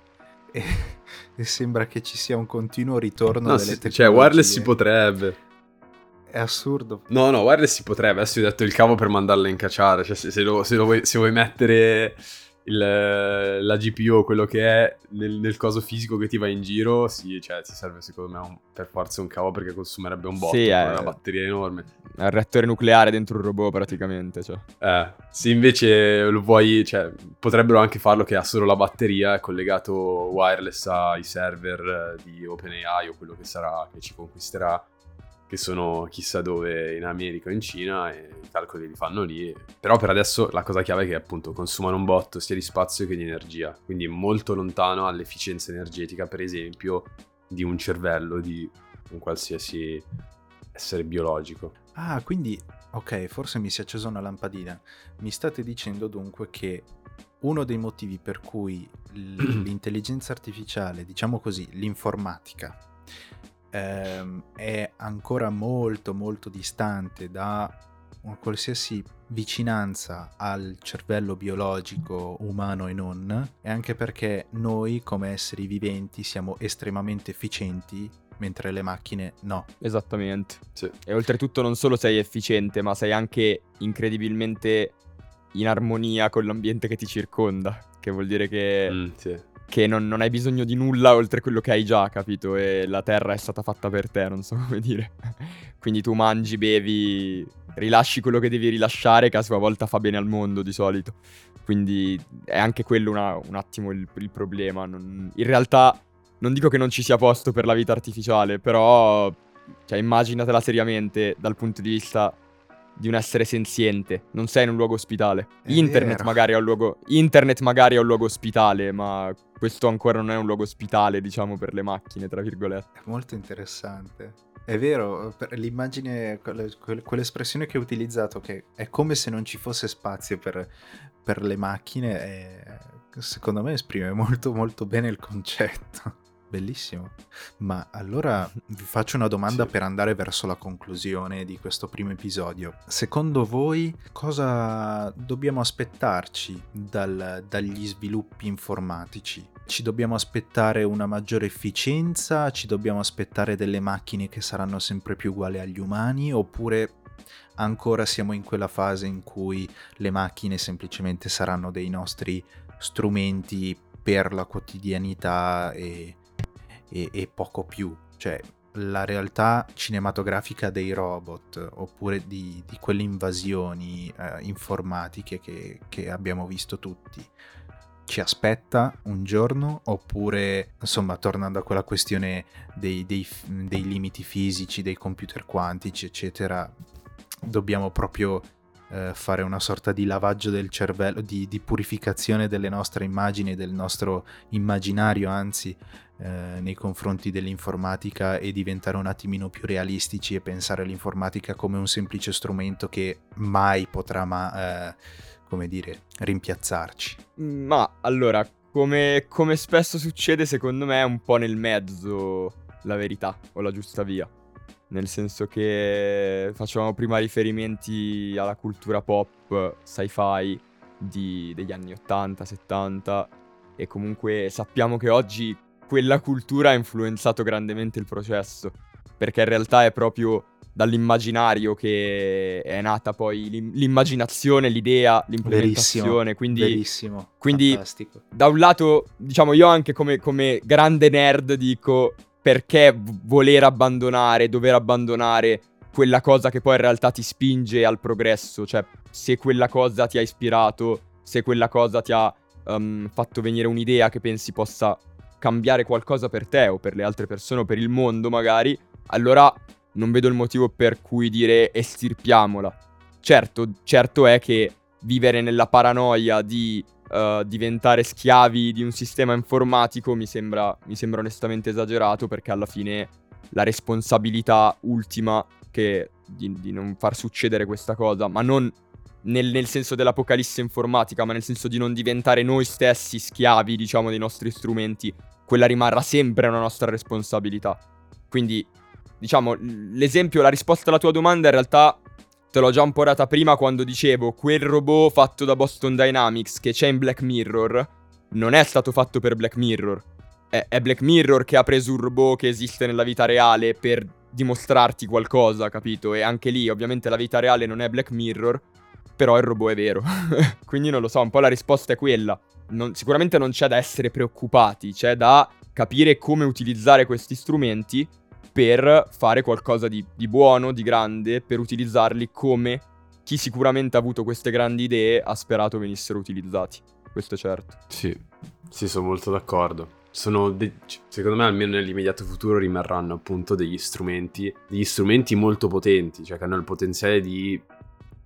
e, <laughs> e sembra che ci sia un continuo ritorno No, delle sì, tecnologie. cioè wireless si potrebbe. è assurdo. No, no, wireless si potrebbe. Adesso ti ho detto il cavo per mandarla in cacciare. Cioè, se, se lo, se lo vuoi, se vuoi mettere il, la GPU o quello che è nel, nel, coso fisico che ti va in giro, sì, cioè ti serve secondo me un, per forza un cavo perché consumerebbe un botto, sì, è una batteria enorme. È un reattore nucleare dentro un robot praticamente, cioè. Eh, se invece lo vuoi, cioè, potrebbero anche farlo che ha solo la batteria, è collegato wireless ai server di OpenAI o quello che sarà, che ci conquisterà che sono chissà dove in America o in Cina e i calcoli li fanno lì. Però per adesso la cosa chiave è che appunto consumano un botto sia di spazio che di energia, quindi molto lontano all'efficienza energetica, per esempio, di un cervello, di un qualsiasi essere biologico. Ah, quindi ok, forse mi si è accesa una lampadina. Mi state dicendo dunque che uno dei motivi per cui <clears throat> l'intelligenza artificiale, diciamo così, l'informatica, ehm, è ancora molto molto distante da una qualsiasi vicinanza al cervello biologico umano e non, e anche perché noi come esseri viventi siamo estremamente efficienti mentre le macchine no. Esattamente. Sì. E oltretutto non solo sei efficiente, ma sei anche incredibilmente in armonia con l'ambiente che ti circonda, che vuol dire che mm, sì che non, non, hai bisogno di nulla oltre quello che hai già, capito? E la terra è stata fatta per te, non so <laughs> come dire. Quindi tu mangi, bevi, rilasci quello che devi rilasciare, che a sua volta fa bene al mondo di solito. Quindi è anche quello una, un attimo il, il problema. Non, in realtà non dico che non ci sia posto per la vita artificiale, però cioè, immaginatela seriamente dal punto di vista di un essere senziente, non sei in un luogo ospitale. Internet magari, un luogo, internet magari è un luogo ospitale, ma questo ancora non è un luogo ospitale, diciamo, per le macchine, tra virgolette. È molto interessante. È vero, l'immagine, quell'espressione che ho utilizzato, che è come se non ci fosse spazio per, per le macchine, è, secondo me esprime molto molto bene il concetto. Bellissimo. Ma allora vi faccio una domanda sì. per andare verso la conclusione di questo primo episodio. Secondo voi cosa dobbiamo aspettarci dal, dagli sviluppi informatici? Ci dobbiamo aspettare una maggiore efficienza? Ci dobbiamo aspettare delle macchine che saranno sempre più uguali agli umani? Oppure ancora siamo in quella fase in cui le macchine semplicemente saranno dei nostri strumenti per la quotidianità e e, e poco più. Cioè, la realtà cinematografica dei robot oppure di, di quelle invasioni eh, informatiche che, che, abbiamo visto tutti ci aspetta un giorno oppure insomma tornando a quella questione dei, dei, dei limiti fisici dei computer quantici eccetera dobbiamo proprio eh, fare una sorta di lavaggio del cervello di, di purificazione delle nostre immagini del nostro immaginario anzi eh, nei confronti dell'informatica e diventare un attimino più realistici e pensare all'informatica come un semplice strumento che mai potrà ma, eh, come dire, rimpiazzarci. Ma allora, come, come spesso succede, secondo me è un po' nel mezzo la verità o la giusta via. Nel senso che facevamo prima riferimenti alla cultura pop, sci-fi di, degli anni 80, 70 e comunque sappiamo che oggi quella cultura ha influenzato grandemente il processo, perché in realtà è proprio dall'immaginario che è nata poi l'immaginazione, l'idea, l'implementazione. Verissimo, quindi, verissimo, quindi fantastico. da un lato, diciamo, io anche come, come grande nerd dico perché voler abbandonare, dover abbandonare quella cosa che poi in realtà ti spinge al progresso, cioè se quella cosa ti ha ispirato, se quella cosa ti ha um, fatto venire un'idea che pensi possa cambiare qualcosa per te o per le altre persone o per il mondo magari, allora non vedo il motivo per cui dire estirpiamola. Certo, certo è che vivere nella paranoia di uh, diventare schiavi di un sistema informatico mi sembra, mi sembra onestamente esagerato perché alla fine la responsabilità ultima che di, di non far succedere questa cosa, ma non nel, nel, senso dell'apocalisse informatica, ma nel senso di non diventare noi stessi schiavi, diciamo, dei nostri strumenti, quella rimarrà sempre una nostra responsabilità. Quindi, diciamo, l'esempio, la risposta alla tua domanda in realtà te l'ho già un po' data prima quando dicevo quel robot fatto da Boston Dynamics che c'è in Black Mirror non è stato fatto per Black Mirror. È, è Black Mirror che ha preso un robot che esiste nella vita reale per dimostrarti qualcosa, capito? E anche lì, ovviamente, la vita reale non è Black Mirror, però il robot è vero. <laughs> Quindi non lo so, un po' la risposta è quella. Non, sicuramente non c'è da essere preoccupati, c'è da capire come utilizzare questi strumenti per fare qualcosa di, di buono, di grande, per utilizzarli come chi sicuramente ha avuto queste grandi idee ha sperato venissero utilizzati. Questo è certo. Sì, sì, sono molto d'accordo. Sono de- secondo me almeno nell'immediato futuro rimarranno appunto degli strumenti, degli strumenti molto potenti, cioè che hanno il potenziale di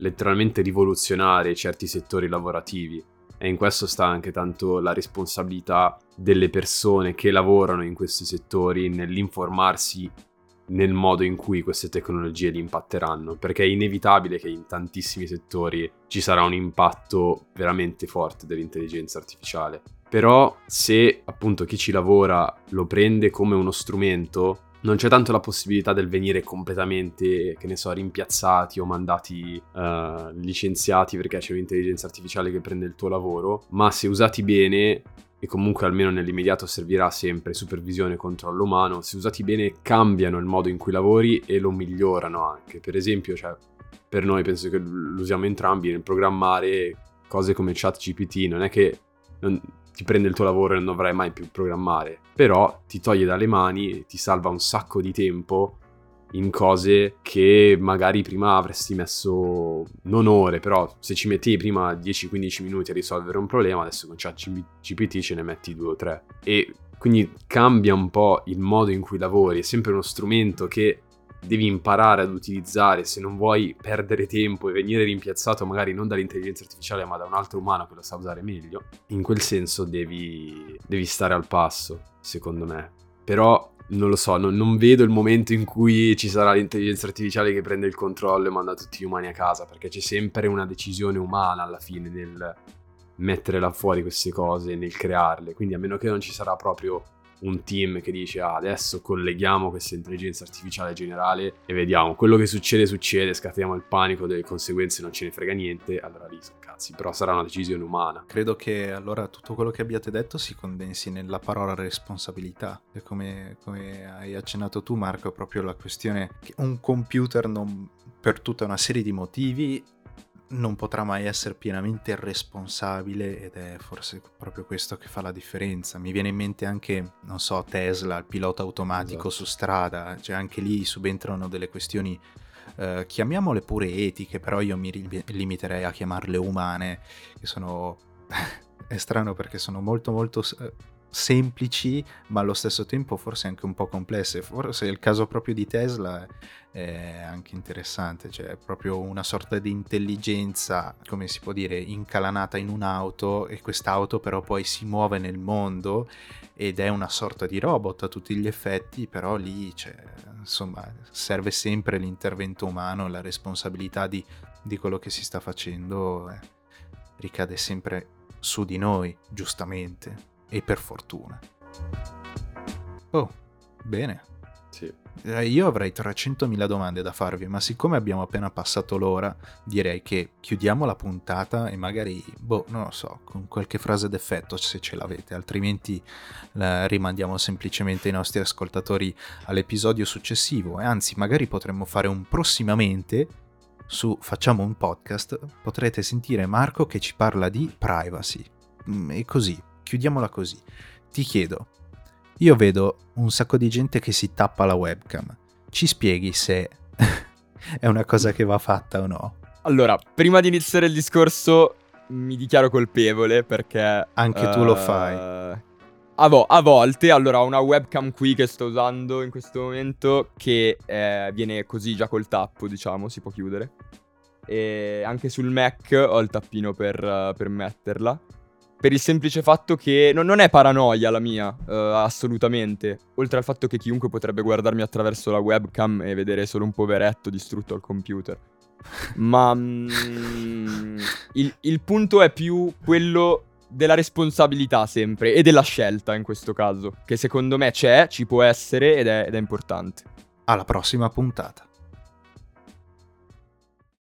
letteralmente rivoluzionare certi settori lavorativi. E in questo sta anche tanto la responsabilità delle persone che lavorano in questi settori nell'informarsi nel modo in cui queste tecnologie li impatteranno, perché è inevitabile che in tantissimi settori ci sarà un impatto veramente forte dell'intelligenza artificiale. Però se appunto chi ci lavora lo prende come uno strumento, non c'è tanto la possibilità del venire completamente, che ne so, rimpiazzati o mandati uh, licenziati perché c'è un'intelligenza artificiale che prende il tuo lavoro, ma se usati bene e comunque almeno nell'immediato servirà sempre supervisione e controllo umano, se usati bene cambiano il modo in cui lavori e lo migliorano anche. Per esempio, cioè, per noi penso che lo usiamo entrambi nel programmare cose come ChatGPT, non è che non, ti prende il tuo lavoro e non dovrai mai più programmare, però ti toglie dalle mani, ti salva un sacco di tempo in cose che magari prima avresti messo non ore, però se ci mettevi prima 10-15 minuti a risolvere un problema, adesso con ChatGPT ce ne metti due o tre. E quindi cambia un po' il modo in cui lavori, è sempre uno strumento che devi imparare ad utilizzare se non vuoi perdere tempo e venire rimpiazzato magari non dall'intelligenza artificiale ma da un altro umano che lo sa usare meglio, in quel senso devi, devi stare al passo, secondo me. Però non lo so, non, non, vedo il momento in cui ci sarà l'intelligenza artificiale che prende il controllo e manda tutti gli umani a casa, perché c'è sempre una decisione umana alla fine nel mettere là fuori queste cose, nel crearle. Quindi a meno che non ci sarà proprio un team che dice ah, adesso colleghiamo questa intelligenza artificiale generale e vediamo quello che succede succede, scateniamo il panico delle conseguenze, non ce ne frega niente, allora lì cazzi, però sarà una decisione umana. Credo che allora tutto quello che abbiate detto si condensi nella parola responsabilità e come, come hai accennato tu Marco proprio la questione che un computer non, per tutta una serie di motivi non potrà mai essere pienamente responsabile ed è forse proprio questo che fa la differenza. Mi viene in mente anche, non so, Tesla, il pilota automatico esatto. su strada, cioè anche lì subentrano delle questioni, eh, chiamiamole pure etiche, però io mi limiterei a chiamarle umane, che sono... <laughs> è strano perché sono molto molto semplici, ma allo stesso tempo forse anche un po' complesse. Forse il caso proprio di Tesla è anche interessante, cioè è proprio una sorta di intelligenza, come si può dire, incalanata in un'auto e quest'auto però poi si muove nel mondo ed è una sorta di robot a tutti gli effetti, però lì cioè, insomma serve sempre l'intervento umano, la responsabilità di, di quello che si sta facendo eh, ricade sempre su di noi, giustamente e per fortuna. Oh, bene. Sì. Eh, io avrei 300.000 domande da farvi, ma siccome abbiamo appena passato l'ora, direi che chiudiamo la puntata e magari, boh, non lo so, con qualche frase d'effetto se ce l'avete, altrimenti la rimandiamo semplicemente i nostri ascoltatori all'episodio successivo e anzi magari potremmo fare un prossimamente su Facciamo un podcast, potrete sentire Marco che ci parla di privacy. Mm, e così, chiudiamola così. Ti chiedo, io vedo un sacco di gente che si tappa la webcam. Ci spieghi se <laughs> è una cosa che va fatta o no? Allora, prima di iniziare il discorso mi dichiaro colpevole perché... Anche uh, tu lo fai. Eh, a, vo- a, volte, allora ho una webcam qui che sto usando in questo momento che eh, viene così già col tappo, diciamo, si può chiudere. E anche sul Mac ho il tappino per, uh, per metterla. Per il semplice fatto che non, non è paranoia la mia, uh, assolutamente. Oltre al fatto che chiunque potrebbe guardarmi attraverso la webcam e vedere solo un poveretto distrutto al computer. Ma mm, il, il punto è più quello della responsabilità sempre e della scelta in questo caso, che secondo me c'è, ci può essere ed è, ed è importante. Alla prossima puntata.